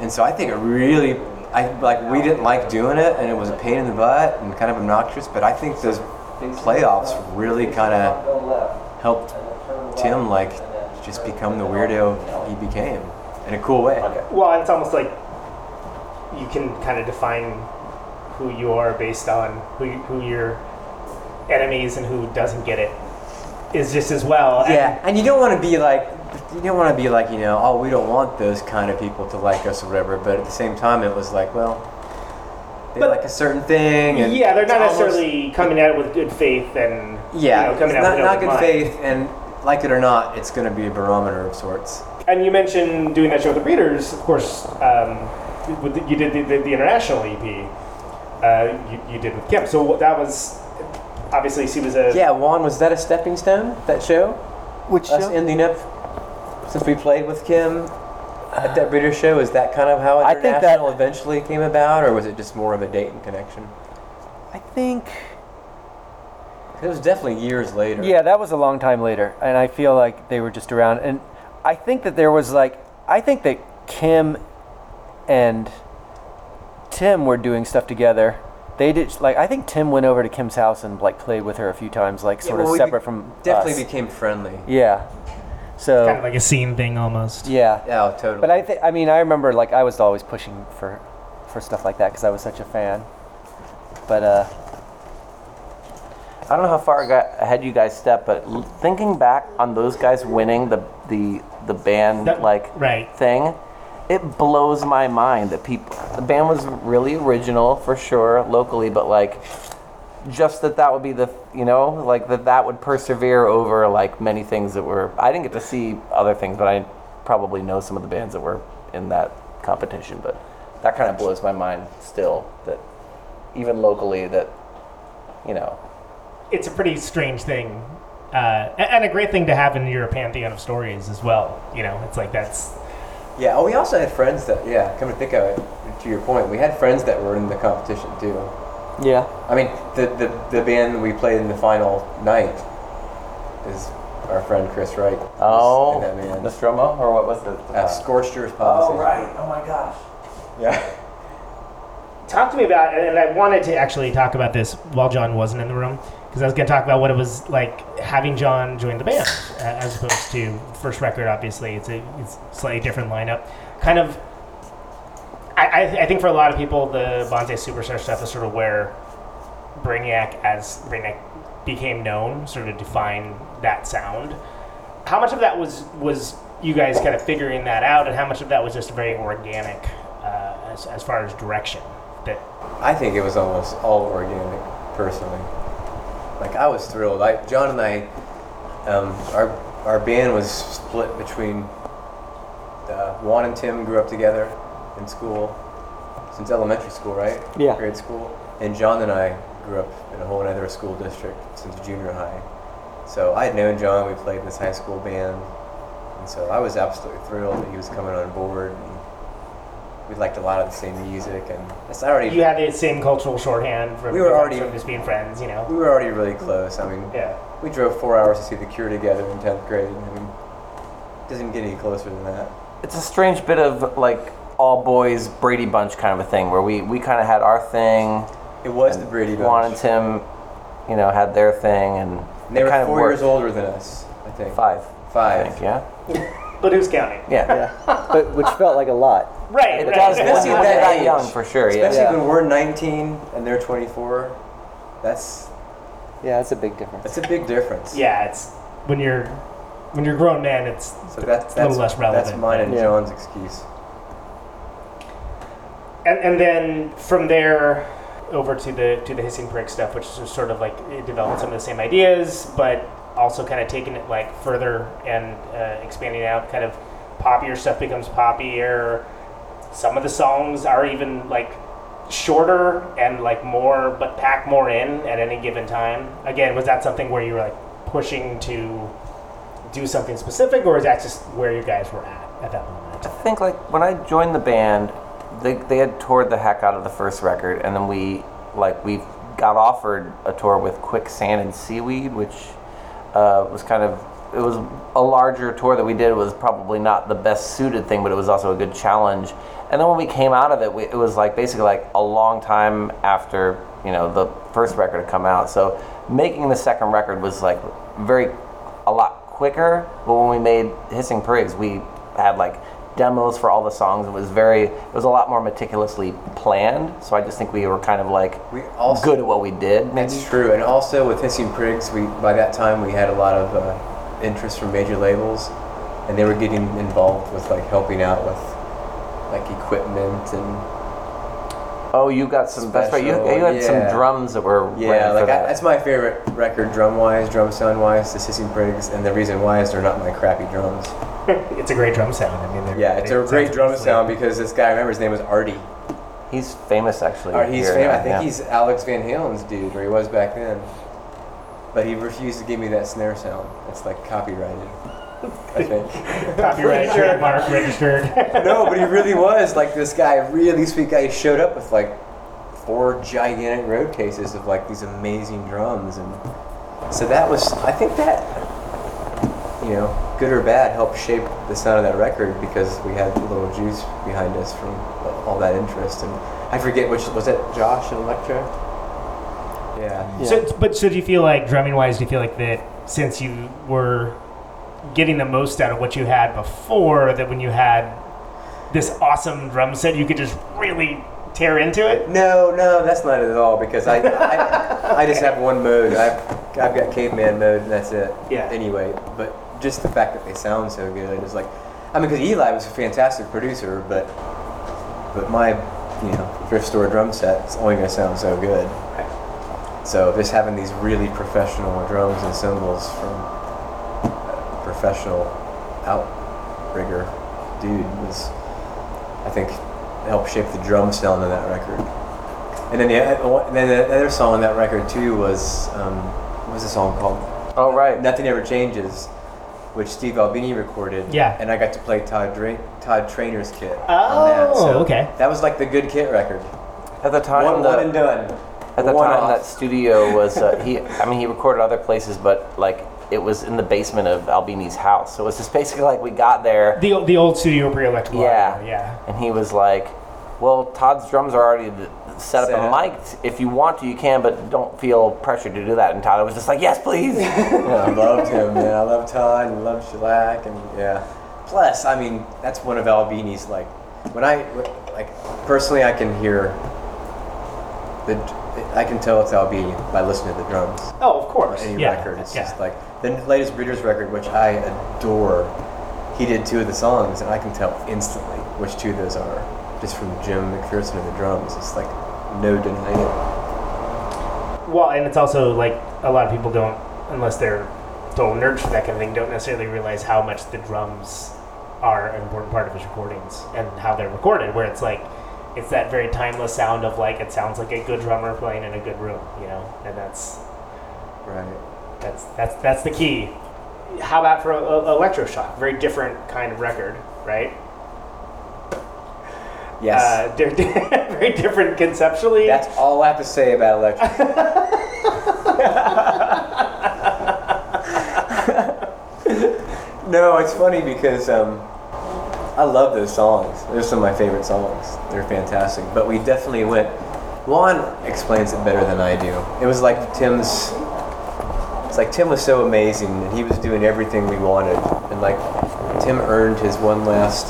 I: And so I think it really, I like, we didn't like doing it and it was a pain in the butt and kind of obnoxious, but I think those playoffs really kind of helped Tim, like, just become the weirdo he became in a cool way.
G: Well, it's almost like you can kind of define who you are based on who you, who your enemies and who doesn't get it is just as well. And-
I: Yeah, and you don't want to be like, you don't want to be like, you know, oh, we don't want those kind of people to like us or whatever. But at the same time, it was like, well, they like a certain thing. And
G: yeah, they're not necessarily coming at it with good faith and
I: Yeah,
G: you know, coming out
I: not,
G: with
I: not good faith, and like it or not, it's going to be a barometer of sorts.
G: And you mentioned doing that show with the Breeders, of course. Um, you did the, the, the international EP. Uh, you, you did with Kim, so that was obviously she was a
I: Yeah, Juan, was that a stepping stone? That show?
M: Which
I: Us
M: show?
I: ending up since we played with Kim at that Breeder show. Is that kind of how
M: I think that-
I: international eventually came about, or was it just more of a date and connection?
M: I think.
I: It was definitely years later.
M: Yeah, that was a long time later, and I feel like they were just around. And I think that there was like, I think that Kim and Tim were doing stuff together. They did like I think Tim went over to Kim's house and like played with her a few times, like
I: Yeah,
M: sort
I: well,
M: of separate
I: be-
M: from
I: definitely
M: us.
I: became friendly.
M: Yeah. So
G: kind of like a scene thing almost.
M: yeah.
I: Yeah, totally.
M: But I think I mean I remember like I was always pushing for for stuff like that because I was such a fan. But uh,
H: I don't know how far ahead you guys stepped, but thinking back on those guys winning the the the band
G: That-
H: like
G: right.
H: thing, it blows my mind that people the band was really original for sure locally, but like just that that would be the you know like that that would persevere over like many things that were I didn't get to see other things, but I probably know some of the bands that were in that competition, but that kind of blows my mind still. That even locally, that you know,
G: it's a pretty strange thing, uh, and a great thing to have in your pantheon of stories as well. You know, it's like that's
I: Yeah. Oh, we also had friends that. Yeah. Come to think of it, to your point, we had friends that were in the competition too.
M: Yeah.
I: I mean, the the, the band we played in the final night is our friend Chris Wright.
H: oh,
I: in that band.
H: Nostromo or what was the?
I: Uh, Scorched Earth Policy.
H: Oh right. Oh my gosh.
I: Yeah.
G: talk to me about and I wanted to actually talk about this while John wasn't in the room because I was going to talk about what it was like having John join the band as opposed to first record obviously. It's a it's slightly different lineup. Kind of I, I, I think for a lot of people the Bonsai Superstar stuff is sort of where Brainiac as Brainiac became known sort of defined that sound. How much of that was was you guys kind of figuring that out and how much of that was just very organic uh, as, as far as direction that
I: I think it was almost all organic, personally. Like I was thrilled. I, John and I, um, our our band was split between. Uh, Juan and Tim grew up together in school since elementary school, right?
M: Yeah.
I: Grade school. And John and I grew up in a whole other school district since junior high. So I had known John. We played in this high school band, and so I was absolutely thrilled that he was coming on board. And we liked a lot of the same music, and it's already
G: you had the same cultural shorthand from,
I: We were already-
G: from just being friends, you know.
I: We were already really close. I mean,
G: Yeah.
I: we drove four hours to see The Cure together in tenth grade. I mean, it doesn't get any closer than that.
H: It's a strange bit of like all boys Brady Bunch kind of a thing where we we kind of had our thing.
I: It was the Brady Bunch.
H: Juan and Tim, you know, had their thing, and
I: And they were
H: kind of
I: four
H: worked.
I: years older than us, I think.
H: Five.
I: Five.
H: I think, yeah.
G: But who's counting?
H: Yeah. Yeah.
M: but which felt like a lot.
G: Right.
H: It
G: right.
H: does.
I: Especially
H: when
I: at
H: you're
I: that
H: that
I: age.
H: young, for sure. Yeah.
I: Especially when we're 19 and they're 24. That's
M: Yeah, that's a big difference.
I: that's a big difference.
G: Yeah, it's when you're when you're a grown man, it's
I: So that's
G: a
I: that's
G: little less relevant.
I: that's mine and
M: Yeah.
I: John's excuse.
G: and, and then from there over to the to the Hissing Prig stuff, which is sort of like it developed some of the same ideas, but also kind of taking it like further and uh, expanding out. Kind of poppier stuff becomes poppier. Some of the songs are even like shorter and like more, but pack more in at any given time. Again, was that something where you were like pushing to do something specific, or is that just where you guys were at at that moment?
H: I think like when I joined the band, they, they had toured the heck out of the first record, and then we like we got offered a tour with Quicksand and Seaweed, which uh, was kind of it was a larger tour that we did. Was probably not the best suited thing, but it was also a good challenge. And then when we came out of it, we, it was like basically like a long time after you know the first record had come out. So making the second record was like very a lot quicker. But when we made Hissing Prigs, we had like demos for all the songs. It was very, it was a lot more meticulously planned. So I just think we were kind of like
I: We also
H: good at what we did. Maybe.
I: That's true, and also with Hissing Prigs, we by that time we had a lot of uh, interest from major labels, and they were getting involved with like helping out with like equipment and
H: Oh, you got some. that's right. You, you had
I: yeah.
H: some drums that were
I: yeah,
H: ready
I: like
H: for that.
I: I, that's my favorite record drum wise, drum sound wise, the Hissing Prigs, and the reason why is they're not my crappy drums.
G: it's a great drum sound. I mean,
I: Yeah, it's a great drum
G: easily-
I: sound because this guy, I remember his name was Artie.
H: he's famous actually.
I: Or he's famous. I think
H: yeah.
I: he's Alex Van Halen's dude, or he was back then. But he refused to give me that snare sound. It's like copyrighted. I think.
G: Copyright, trademark, registered.
I: no, but he really was like this guy, really sweet guy. He showed up with like four gigantic road cases of like these amazing drums, and so that was. I think that you know, good or bad, helped shape the sound of that record because we had a little juice behind us from all that interest. And I forget which was it, Josh and Elektra. Yeah.
G: So, but so do you feel like drumming wise? Do you feel like that since you were getting the most out of what you had before, that when you had this awesome drum set, you could just really tear into it?
I: No, no, that's not it at all because I, I, I just have one mode. I've, I've got caveman mode and that's it.
G: Yeah.
I: Anyway, but just the fact that they sound so good is like, I mean, because Eli was a fantastic producer, but, but my, you know, thrift store drum set is only going to sound so good. So just having these really professional drums and cymbals from a professional outrigger dude was, I think, helped shape the drum sound on that record. And then the, and then the other song on that record too was um, what was the song called?
H: Oh right,
I: Nothing Ever Changes, which Steve Albini recorded.
G: Yeah.
I: And I got to play Todd Dra- Todd Trainer's kit
G: Oh,
I: on that. So
G: okay.
I: That was like the good kit record.
H: At the time,
I: One,
H: the,
I: one and done.
H: At the time,
I: off.
H: that studio was uh, he. I mean, he recorded other places, but like it was in the basement of Albini's house. So it was just basically like we got there.
G: The the old studio pre electrical.
H: Yeah,
G: yeah.
H: And he was like, "Well, Todd's drums are already set up
I: Set
H: and mic'd. If you want to, you can, but don't feel pressured to do that." And Todd was just like, "Yes, please."
I: I loved him, man. I love Todd and love Shellac, and yeah. Plus, I mean, that's one of Albini's like. When I like personally, I can hear the. I can tell it's Albini by listening to the drums.
G: Oh, of course.
I: Any
G: yeah.
I: record, it's
G: yeah.
I: just like the latest Breeders record, which I adore. He did two of the songs, and I can tell instantly which two of those are, just from Jim Macpherson and the drums. It's like no denying it.
G: Well, and it's also like a lot of people don't, unless they're total nerds for that kind of thing, don't necessarily realize how much the drums are an important part of his recordings and how they're recorded. Where it's like, it's that very timeless sound of like it sounds like a good drummer playing in a good room, you know, and that's
I: Right.
G: that's that's that's the key. How about for a, a, electroshock? Very different kind of record, right?
I: Yes.
G: Uh, di- very different conceptually.
I: That's all I have to say about electric. no, it's funny because um, I love those songs. They're some of my favorite songs. They're fantastic. But we definitely went. Juan explains it better than I do. It was like Tim's. It's like Tim was so amazing, and he was doing everything we wanted, and like Tim earned his one last.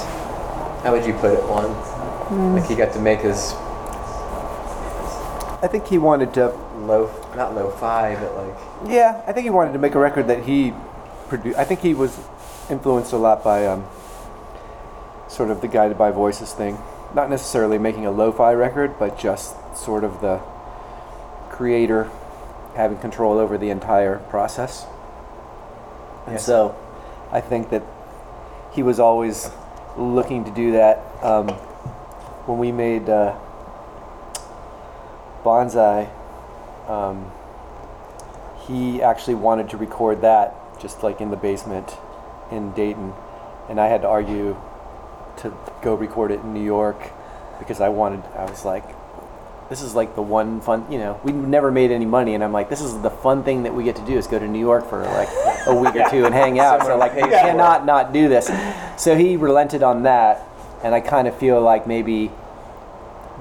I: How would you put it, Juan? Like he got to make his
J: I think he wanted to.
I: low, not low fi, but like
J: Yeah, I think he wanted to make a record that he produced. I think he was influenced a lot by um, sort of the guided by voices thing. Not necessarily making a lo-fi record, but just sort of the creator having control over the entire process. And
I: Yes.
J: so, I think that he was always looking to do that. Um, when we made uh, Bonsai, um, he actually wanted to record that just like in the basement in Dayton, and I had to argue to go record it in New York because I wanted. I was like, this is like the one fun. You know, we never made any money, and I'm like, this is the fun thing that we get to do is go to New York for like a week or two and hang out. So like, we
I: pays for it.
J: cannot not do this. So he relented on that, and I kind of feel like maybe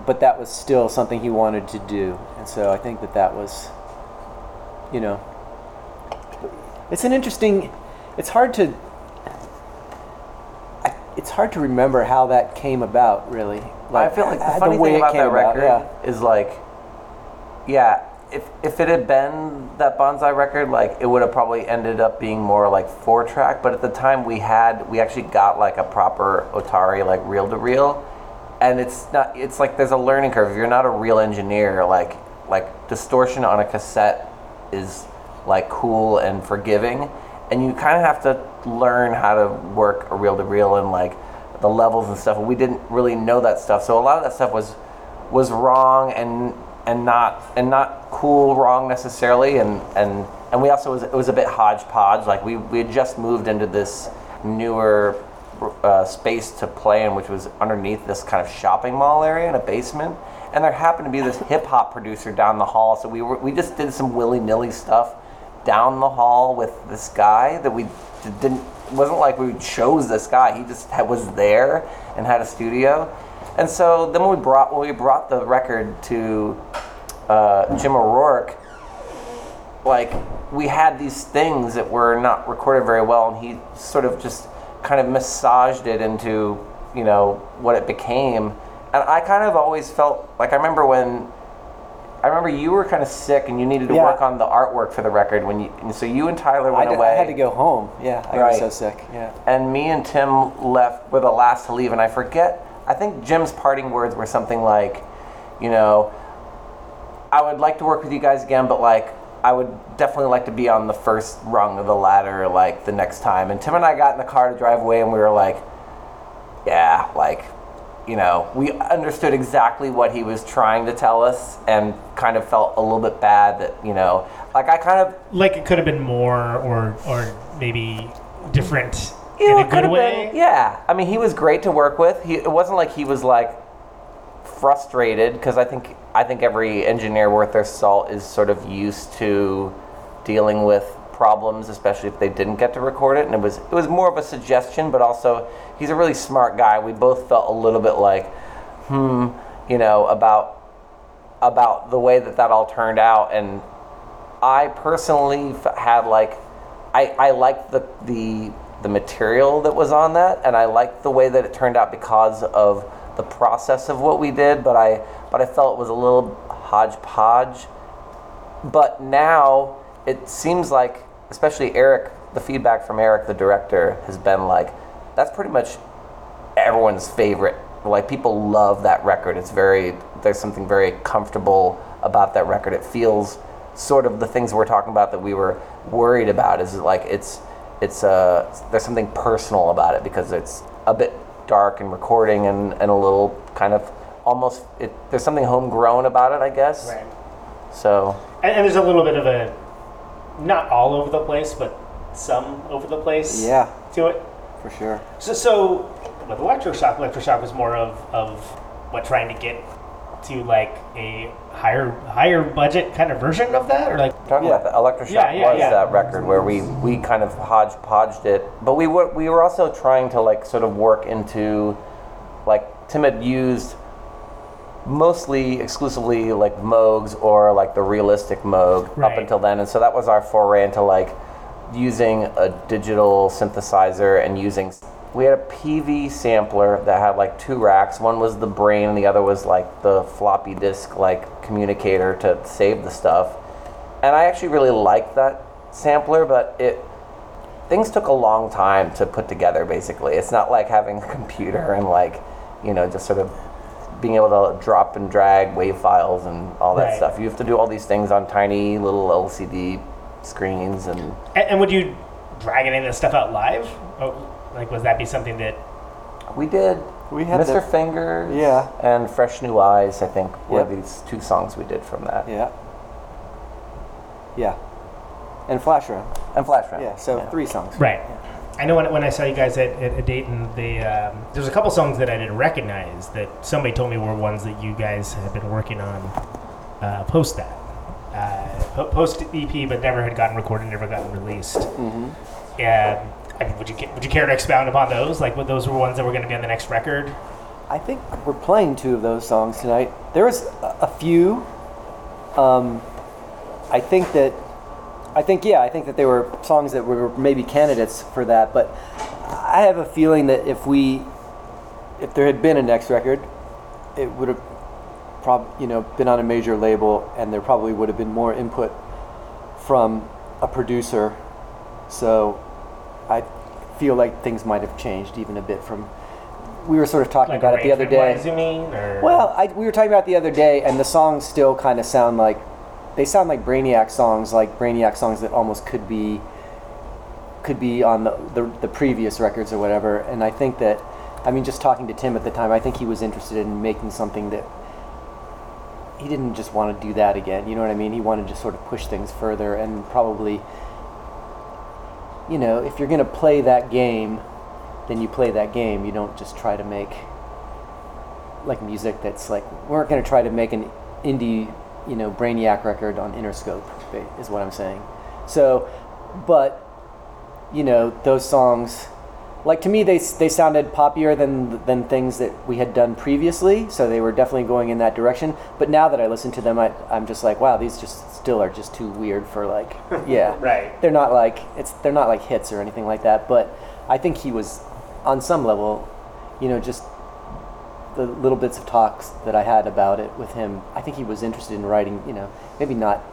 J: but that was still something he wanted to do and so i think that that was you know it's an interesting it's hard to it's hard to remember how that came about really Like,
H: I feel like the funny
J: way
H: thing
J: it
H: about
J: came
H: that record
J: yeah.
H: is like, yeah, if if it had been that Bonsai record, like it would have probably ended up being more like four track. But at the time we had, we actually got like a proper Otari like reel to reel, and it's not. It's like there's a learning curve. If you're not a real engineer, like like distortion on a cassette is like cool and forgiving, and you kind of have to learn how to work a reel to reel and like the levels and stuff. We didn't really know that stuff, so a lot of that stuff was was wrong and and not and not cool wrong necessarily. And and and we also was it was a bit hodgepodge. Like we we had just moved into this newer uh, space to play in, which was underneath this kind of shopping mall area in a basement. And there happened to be this hip hop producer down the hall, so we were we just did some willy nilly stuff down the hall with this guy that we didn't wasn't like we chose this guy. He just had, was there and had a studio. And so then we brought when we brought the record to uh, Jim O'Rourke like we had these things that were not recorded very well and he sort of just kind of massaged it into you know what it became. And I kind of always felt like I remember when I remember you were kind of sick and you needed to
J: Yeah.
H: work on the artwork for the record when you and so you and Tyler
J: I,
H: went
J: did-
H: away
J: I had to go home yeah i
H: Right.
J: was so sick yeah
H: and me and Tim left were the last to leave, and I forget. I think Jim's parting words were something like, you know, I would like to work with you guys again, but like, I would definitely like to be on the first rung of the ladder, like the next time. And Tim and I got in the car to drive away, and we were like, yeah, like, you know, we understood exactly what he was trying to tell us, and kind of felt a little bit bad that you know, like I kind of
G: Like it could have been more, or or maybe different
H: you know,
G: in a good way.
H: been. Yeah, I mean, he was great to work with. He, it wasn't like he was like frustrated because I think I think every engineer worth their salt is sort of used to dealing with problems, especially if they didn't get to record it. And it was it was more of a suggestion, but also he's a really smart guy. We both felt a little bit like, hmm, you know, about about the way that that all turned out. And I personally had like, I I liked the the the material that was on that, and I liked the way that it turned out because of the process of what we did. But I but I felt it was a little hodgepodge. But now it seems like, especially Eric, the feedback from Eric, the director, has been like, that's pretty much everyone's favorite. Like people love that record. It's very there's something very comfortable about that record. It feels sort of the things we're talking about that we were worried about is like it's it's uh there's something personal about it because it's a bit dark and recording and, and a little kind of almost it there's something homegrown about it I guess.
G: Right.
H: So
G: And, and there's a little bit of a, not all over the place, but some over the place.
J: Yeah.
G: To it.
J: For sure.
G: So, so with electroshock, electroshock was more of, of what trying to get to like a higher higher budget kind of version of that, or like
H: Talking about the electroshock
G: Yeah, yeah,
H: was
G: yeah.
H: that record where we, we kind of hodgepodged it, but we were we were also trying to like sort of work into like Tim had used mostly exclusively like Moogs or like the realistic Moog up until then, and so that was our foray into like using a digital synthesizer and using. We had a PV sampler that had like two racks. One was the brain, and the other was like the floppy disk like communicator to save the stuff. And I actually really liked that sampler, but it things took a long time to put together. Basically, it's not like having a computer and like you know just sort of being able to drop and drag wave files and all that
G: Right.
H: stuff. You have to do all these things on tiny little LCD screens and
G: And, and would you drag any of this stuff out live? Oh, like, was that be something that
H: we did.
J: We had
H: Mr.
J: the-
H: Fingers,
J: Yeah.
H: and Fresh New Eyes. I think were
J: Yep.
H: these two songs we did from that.
J: Yeah. Yeah. And Flash Room.
H: And Flash Round.
J: Yeah, so three songs.
G: Right. I know when, when I saw you guys at, at, at Dayton, they, um, there's a couple songs that I didn't recognize that somebody told me were ones that you guys had been working on uh, post that. Uh, po- post EP, but never had gotten recorded, never gotten released.
J: Mm-hmm.
G: Um, I mean, would you would you care to expound upon those? Like, what those were ones that were going to be on the next record?
J: I think we're playing two of those songs tonight. There was a, a few. Um, I think that, I think yeah, I think that they were songs that were maybe candidates for that. But I have a feeling that if we, if there had been a next record, it would have, prob you know, been on a major label, and there probably would have been more input from a producer. So I feel like things might have changed even a bit from. We were sort of talking
G: Like
J: about it the other day.
G: you mean? Or?
J: Well, I, we were talking about it the other day, and the songs still kind of sound like they sound like Brainiac songs, like Brainiac songs that almost could be could be on the, the the previous records or whatever. And I think that, I mean, just talking to Tim at the time, I think he was interested in making something that he didn't just want to do that again. You know what I mean? He wanted to sort of push things further and probably, you know, if you're going to play that game, then you play that game. You don't just try to make like music that's like we aren't going to try to make an indie, you know, Brainiac record on Interscope, is what I'm saying. So, but you know, those songs, like to me, they they sounded poppier than than things that we had done previously. So they were definitely going in that direction. But now that I listen to them, I, I'm just like, wow, these just still are just too weird for like, yeah,
G: Right.
J: They're not like it's they're not like hits or anything like that. But I think he was, on some level, you know, just the little bits of talks that I had about it with him, I think he was interested in writing, you know, maybe not,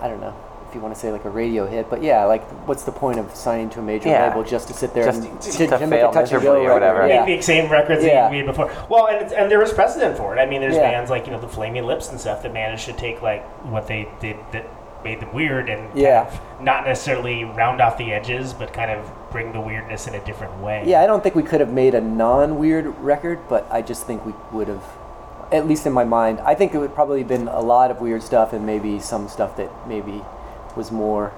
J: I don't know if you want to say like a radio hit, but yeah, like what's the point of signing to a major
H: Yeah.
J: label just to sit there
H: Just
J: and
H: to
J: make
H: fail
J: a touch and go
H: or whatever.
J: Yeah.
G: Make the same records
J: Yeah.
G: that you made before. Well, and, it's, and there was precedent for it. I mean, there's
J: Yeah.
G: bands like you know the Flaming Lips and stuff that managed to take like what they did that made them weird and kind
J: Yeah.
G: of not necessarily round off the edges, but kind of bring the weirdness in a different way.
J: Yeah, I don't think we could have made a non-weird record, but I just think we would have, at least in my mind, I think it would probably have been a lot of weird stuff and maybe some stuff that maybe was more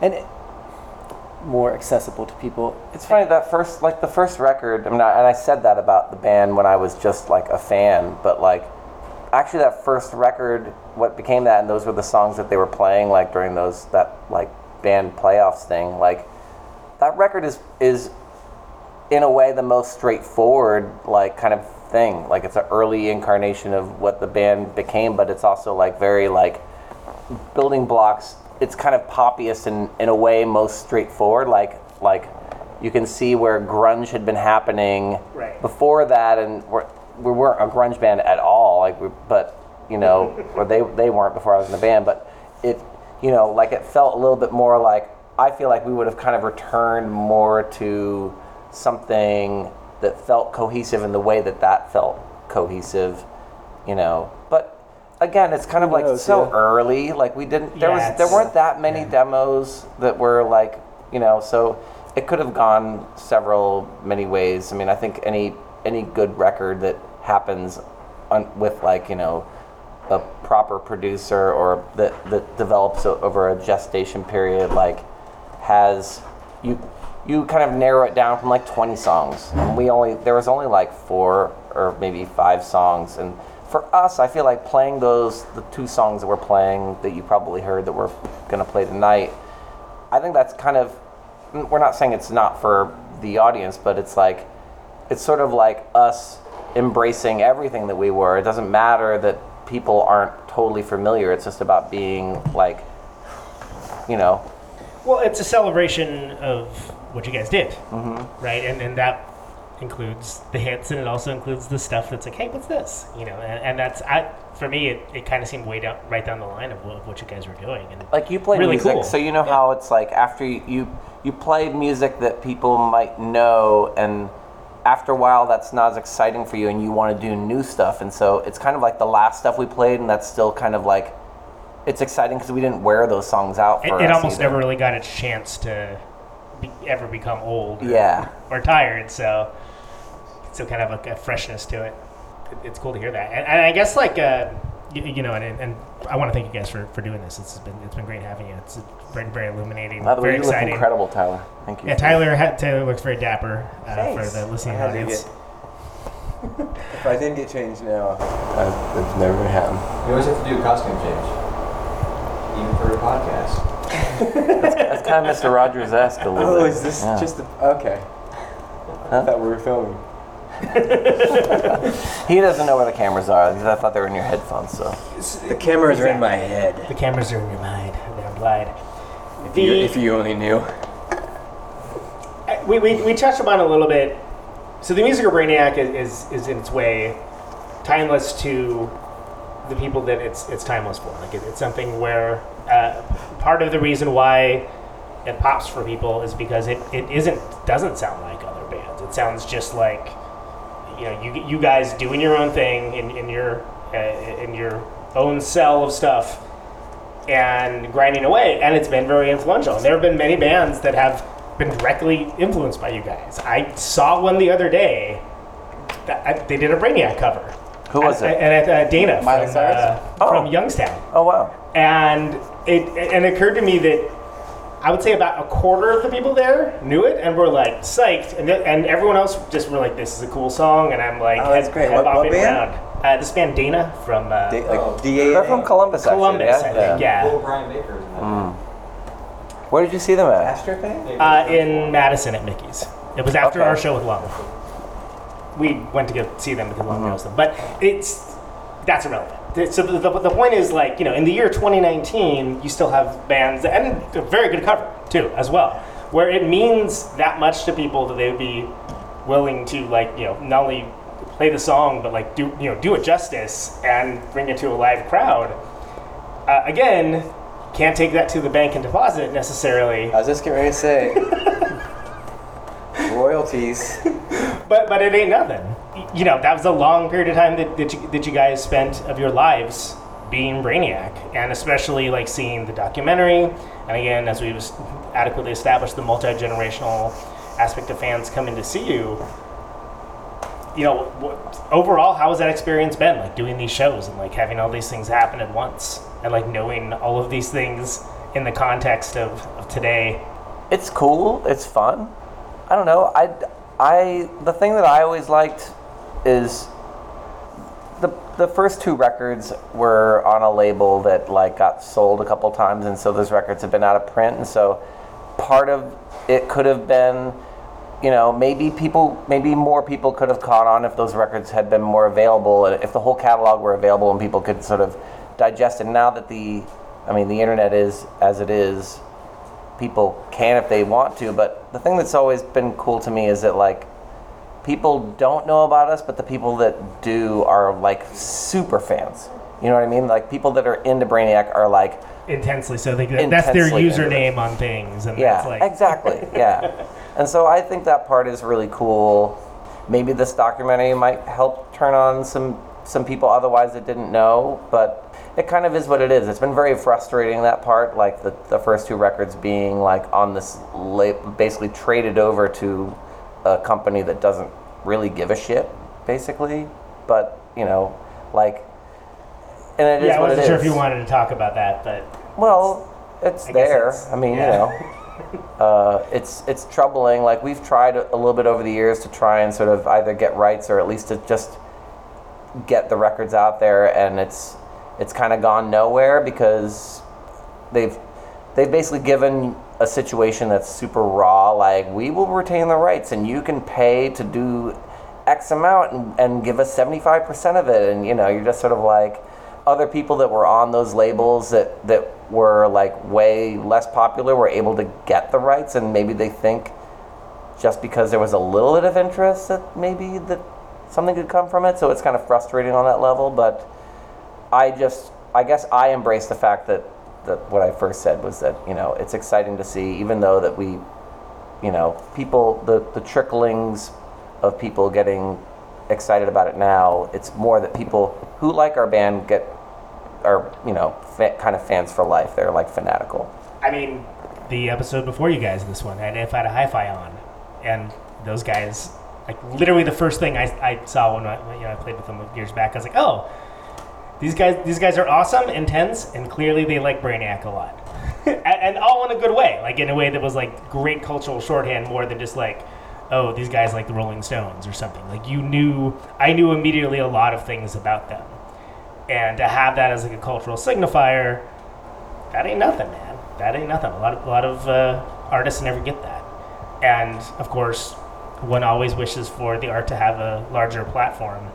J: and it- more accessible to people.
H: It's funny that first, like the first record. I mean, I, and I said that about the band when I was just like a fan, but like, actually, that first record, what became that, and those were the songs that they were playing, like during those that like band playoffs thing. Like, that record is is, in a way, the most straightforward, like kind of thing. Like, it's an early incarnation of what the band became, but it's also like very like building blocks. It's kind of poppiest and in a way most straightforward. Like like you can see where grunge had been happening
G: Right.
H: before that, and we're, we weren't a grunge band at all. Like, we, but you know, or they they weren't before I was in the band. But it you know like it felt a little bit more like I feel like we would have kind of returned more to something that felt cohesive in the way that that felt cohesive. You know, but again, it's kind of like
J: knows,
H: so
J: yeah.
H: early. Like we didn't. There
G: Yeah,
H: was there weren't that many demos that were like you know. So it could have gone several many ways. I mean, I think any any good record that happens on, with like you know a proper producer or that that develops o- over a gestation period like has you you kind of narrow it down from like 20 songs. And we only there was only like four or maybe five songs. And for us i feel like playing those the two songs that we're playing that you probably heard that we're going to play tonight i think that's kind of mm, we're not saying it's not for the audience but it's like it's sort of like us embracing everything that we were. It doesn't matter that people aren't totally familiar. It's just about being like you know
G: Well, it's a celebration of what you guys did,
H: Mm-hmm.
G: right? And and that includes the hits, and it also includes the stuff that's like, hey, what's this? You know, and, and that's I for me, it, it kind of seemed way down right down the line of what, of what you guys were doing, and
H: like you play
G: really
H: music
G: cool.
H: so you know how it's like after you, you you play music that people might know and after a while that's not as exciting for you and you want to do new stuff and so it's kind of like the last stuff we played and that's still kind of like it's exciting because we didn't wear those songs out
G: it,
H: for
G: it
H: us
G: almost
H: either.
G: never really got a chance to be, ever become old, or,
H: Yeah.
G: or tired. So, so kind of a, a freshness to it. it. It's cool to hear that, and, and I guess like uh, you, you know, and, and I want to thank you guys for, for doing this. It's been it's been great having you. It's been very illuminating,
H: By the way,
G: very
H: you look
G: exciting.
H: incredible Tyler thank you
G: Yeah, Tyler, ha- Taylor looks very dapper uh, for the listening
K: I had to
G: audience.
K: get- If I didn't get changed now, I, that's never gonna happen.
L: You always have to do a costume change, even for a podcast.
H: that's kind of Mr. Rogers esque a little
K: Oh,
H: bit
K: is this
H: Yeah.
K: just the okay? I thought we were filming.
H: he doesn't know where the cameras are I thought they were in your headphones so
K: The cameras are in my head.
G: The cameras are in your mind. They're implied.
K: If you, if you only knew.
G: I- we, we, we touched upon a little bit. So the music of Brainiac is, is, is in its way timeless to the people that it's it's timeless for. Like it, it's something where uh, part of the reason why it pops for people is because it, it isn't doesn't sound like other bands. It sounds just like you know you you guys doing your own thing in, in your uh, in your own cell of stuff and grinding away, and it's been very influential. And there have been many bands that have been directly influenced by you guys. I saw one the other day. That, I, they did a Brainiac cover.
H: Who was
G: and,
H: it?
G: And uh, Dana
H: Miley
G: from,
H: Cyrus?
G: uh, from Youngstown.
H: oh wow
G: And it and it occurred to me that I would say about a quarter of the people there knew it and were like psyched, and, th- and everyone else just were like, "This is a cool song," and I'm like,
K: Oh, that's
G: head-
K: great.
G: head
K: What- what
G: bopping
K: band?
G: around. Uh, this band Dana from uh,
K: Da- like DA.
H: they're from Columbus actually,
G: Columbus,
H: yeah?
G: I think. Yeah,
L: Little Brian Baker is in that.
H: Mm. Where did you see them at?
K: Astro thing?
G: Uh, in Madison at Mickey's. It was after
H: Okay.
G: our show with Lum. We went to go see them because Lum knows them, but it's that's irrelevant. So the, the, the point is, like you know, in the year 2019, you still have bands and a very good cover too, as well, where it means that much to people that they would be willing to like you know not only play the song but like do you know do it justice and bring it to a live crowd. Uh, again, can't take that to the bank and deposit necessarily.
K: I was just getting ready to say. royalties.
G: But but it ain't nothing. You know, that was a long period of time that, that, you, that you guys spent of your lives being Brainiac, and especially like seeing the documentary, and again, as we've adequately established, the multi generational aspect of fans coming to see you. You know, what, overall, how has that experience been? Like doing these shows and like having all these things happen at once, and like knowing all of these things in the context of, of today.
H: It's cool. It's fun. I don't know. I, I the thing that I always liked is the the first two records were on a label that like got sold a couple times, and so those records have been out of print, and so part of it could have been you know maybe people maybe more people could have caught on if those records had been more available if the whole catalog were available and people could sort of digest it now that the i mean the internet is as it is people can if they want to but the thing that's always been cool to me is that like people don't know about us but the people that do are like super fans. You know what i mean? Like people that are into brainiac are like
G: intensely so. They, that's their username on things and
H: yeah
G: like
H: exactly yeah. And so i think that part is really cool. Maybe this documentary might help turn on some some people otherwise that didn't know but it kind of is what it is it's been very frustrating that part like the, the first two records being like on this la- basically traded over to a company that doesn't really give a shit basically but you know like and it is
G: yeah, I wasn't sure
H: is.
G: if you wanted to talk about that, but
H: Well, it's
G: I
H: there.
G: it's-
H: I mean,
G: yeah.
H: you know, uh, it's it's troubling. Like we've tried a a little bit over the years to try and sort of either get rights or at least to just get the records out there, and it's it's kind of gone nowhere because they've they've basically given a situation that's super raw. Like we will retain the rights, and you can pay to do X amount and, and give us seventy five percent of it, and you know, you're just sort of like other people that were on those labels that that were like way less popular were able to get the rights and maybe they think just because there was a little bit of interest that maybe that something could come from it so it's kind of frustrating on that level but i just i guess i embrace the fact that that what i first said was that you know it's exciting to see even though that we you know people the the tricklings of people getting excited about it now it's more that people who like our band get are you know fa- kind of fans for life. They're like fanatical.
G: I mean, the episode before you guys, this one, I had, I had a hi-fi on, and those guys, like literally the first thing I, I saw when I, you know, I played with them years back, I was like, oh, these guys, these guys are awesome, intense, and clearly they like Brainiac a lot, and, and all in a good way, like in a way that was like great cultural shorthand, more than just like, oh, these guys like the Rolling Stones or something. Like you knew, I knew immediately a lot of things about them, and to have that as like a cultural signifier, that ain't nothing, man. That ain't nothing. A lot of a lot of uh, artists never get that, and of course, one always wishes for the art to have a larger platform.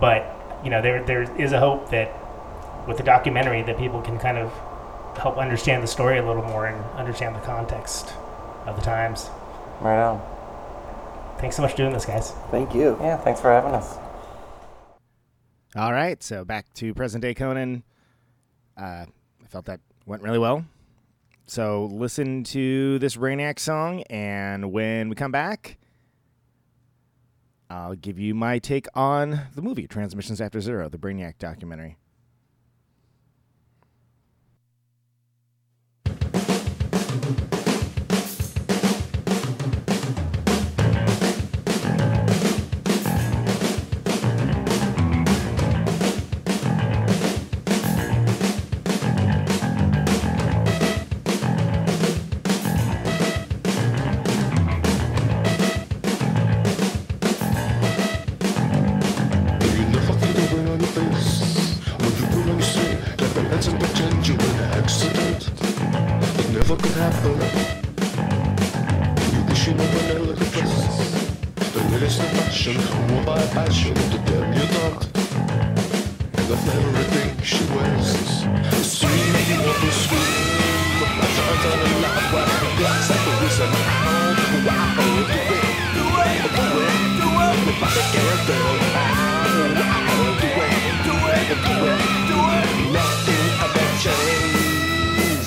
G: But you know, there there is a hope that with the documentary that people can kind of help understand the story a little more and understand the context of the times.
H: right on
G: Thanks so much for doing this, guys.
J: Thank you.
H: yeah thanks for having us
B: All right, so back to present day Conan. Uh, I felt that went really well. So listen to this Brainiac song, and when we come back, I'll give you my take on the movie Transmissions After Zero, the Brainiac documentary.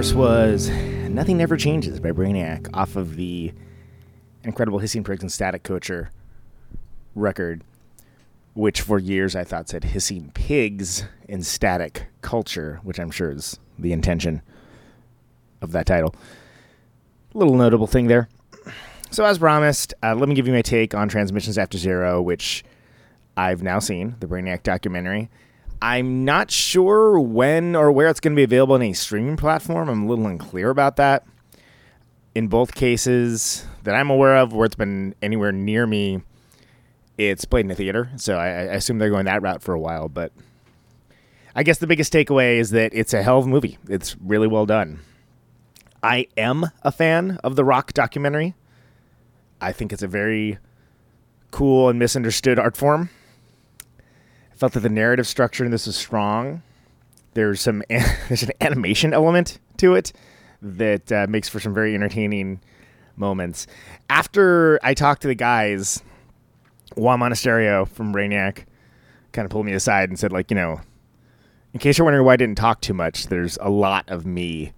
B: course, was Nothing Never Changes by Brainiac off of the incredible Hissing Prigs and Static Couture record, which for years I thought said Hissing Pigs in Static Culture, which I'm sure is the intention of that title. Little notable thing there. So, as promised, uh, let me give you my take on Transmissions After Zero, which I've now seen, the Brainiac documentary. I'm not sure when or where it's going to be available on a streaming platform. I'm a little unclear about that. In both cases that I'm aware of, where it's been anywhere near me, it's played in a theater. So I, I assume they're going that route for a while. But I guess the biggest takeaway is that it's a hell of a movie. It's really well done. I am a fan of the Rock documentary. I think it's a very cool and misunderstood art form. Felt that the narrative structure in this is strong. There's some there's an animation element to it that uh, makes for some very entertaining moments. After I talked to the guys, Juan Monasterio from Brainiac kind of pulled me aside and said, like, you know, in case you're wondering why I didn't talk too much, there's a lot of me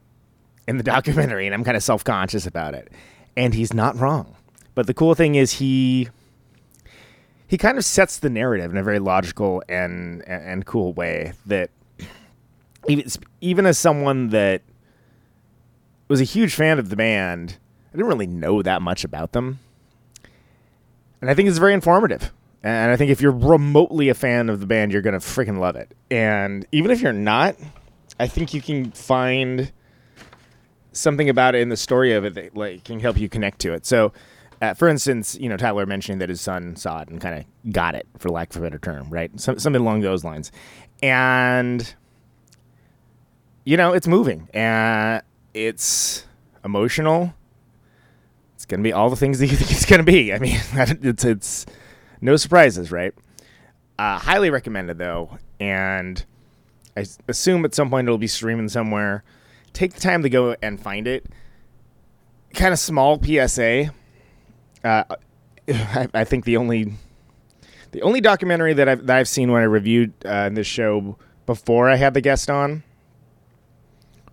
B: in the documentary, and I'm kind of self conscious about it. And he's not wrong. But the cool thing is he he kind of sets the narrative in a very logical and and, and cool way that even even as someone that was a huge fan of the band, I didn't really know that much about them. And I think it's very informative. And I think if you're remotely a fan of the band, you're going to freaking love it. And even if you're not, I think you can find something about it in the story of it that like can help you connect to it. So, uh, for instance, you know Tyler mentioning that his son saw it and kind of got it, for lack of a better term, right? Some, something along those lines, and you know it's moving and it's emotional. It's gonna be all the things that you think it's gonna be. I mean, it's it's no surprises, right? Uh, highly recommended though, and I assume at some point it'll be streaming somewhere. Take the time to go and find it. Kind of small PSA. Uh, I, I think the only the only documentary that I've that I've seen when I reviewed uh, this show before I had the guest on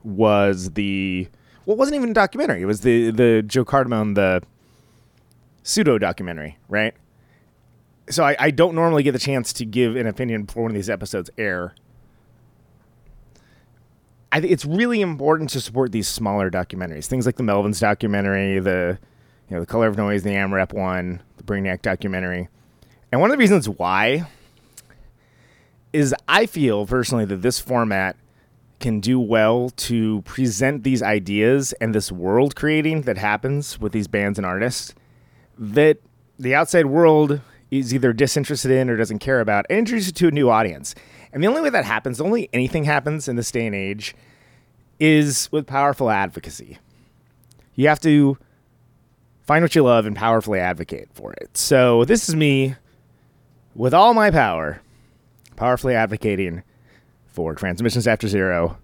B: was the well, it wasn't even a documentary. It was the the Joe Cardamone the pseudo documentary, right? So I, I don't normally get the chance to give an opinion before one of these episodes air. I think it's really important to support these smaller documentaries, things like the Melvins documentary, the you know the Color of Noise, the AMREP one, the Bring Brainiac documentary, and one of the reasons why is I feel personally that this format can do well to present these ideas and this world creating that happens with these bands and artists that the outside world is either disinterested in or doesn't care about and introduce it to a new audience. And the only way that happens, the only anything happens in this day and age is with powerful advocacy. You have to find what you love and powerfully advocate for it. So this is me with all my power powerfully advocating for Transmissions After Zero,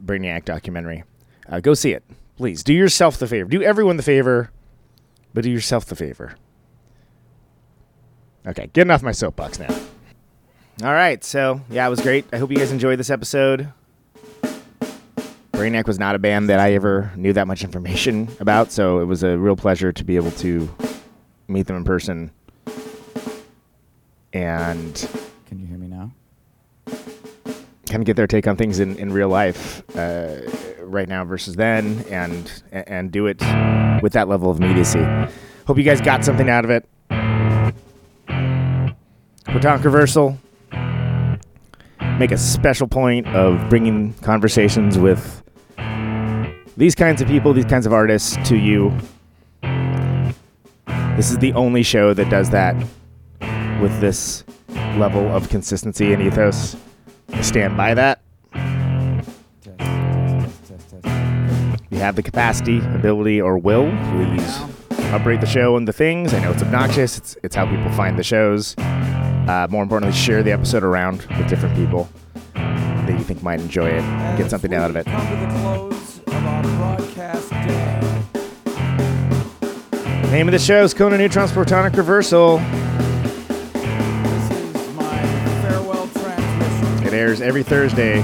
B: Brainiac documentary. Uh, go see it, please. Do yourself the favor. Do everyone the favor, but do yourself the favor. Okay, getting off my soapbox now. All right, so yeah, it was great. I hope you guys enjoyed this episode. Brainiac was not a band that I ever knew that much information about, so it was a real pleasure to be able to meet them in person. And
N: Can you hear me now?
B: kind of get their take on things in, in real life uh, right now versus then and and do it with that level of immediacy. Hope you guys got something out of it. Protonic Reversal make a special point of bringing conversations with these kinds of people, these kinds of artists to you. This is the only show that does that with this level of consistency and ethos. I stand by that. You have the capacity, ability, or will, please upgrade the show and the things. I know it's obnoxious. It's, it's how people find the shows. Uh, more importantly, share the episode around with different people that you think might enjoy it, get something out of it.
O: Come to the close of our broadcast day.
B: Name of the show is Conan Neutron's Protonic Reversal.
O: Farewell transmission.
B: It airs every Thursday,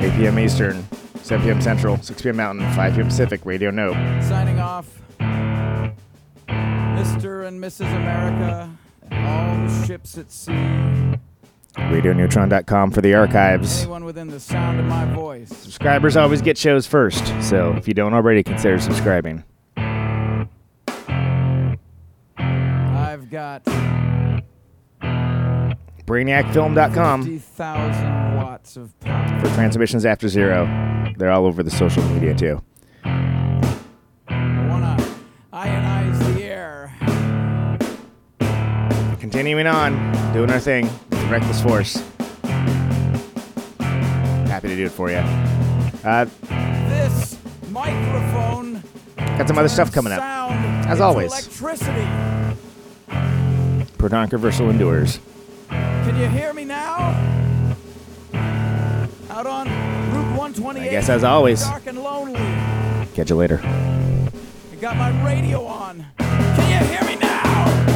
B: 8 p.m. Eastern, 7 p.m. Central, 6 p.m. Mountain, 5 p.m. Pacific. Radio Note.
O: Signing off. Mr. and Mrs. America and all the ships at sea.
B: RadioNeutron.com for the archives.
O: Anyone within the sound of my voice.
B: Subscribers always get shows first, so if you don't already, consider subscribing.
O: I've got
B: BrainiacFilm.com
O: 50,000 watts of power.
B: for transmissions after zero. They're all over the social media too.
O: I want to ionize the air.
B: Continuing on, doing our thing the Reckless Force. Happy to do it for you. Uh,
O: This microphone
B: got some other stuff coming up. As always,
O: electricity.
B: Protonic Reversal endures.
O: Can you hear me now? Out on Route 128.
B: I guess as always.
O: Dark and lonely.
B: Catch you later.
O: I got my radio on. Can you hear me now?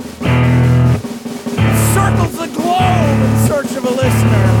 O: Circles the globe in search of a listener.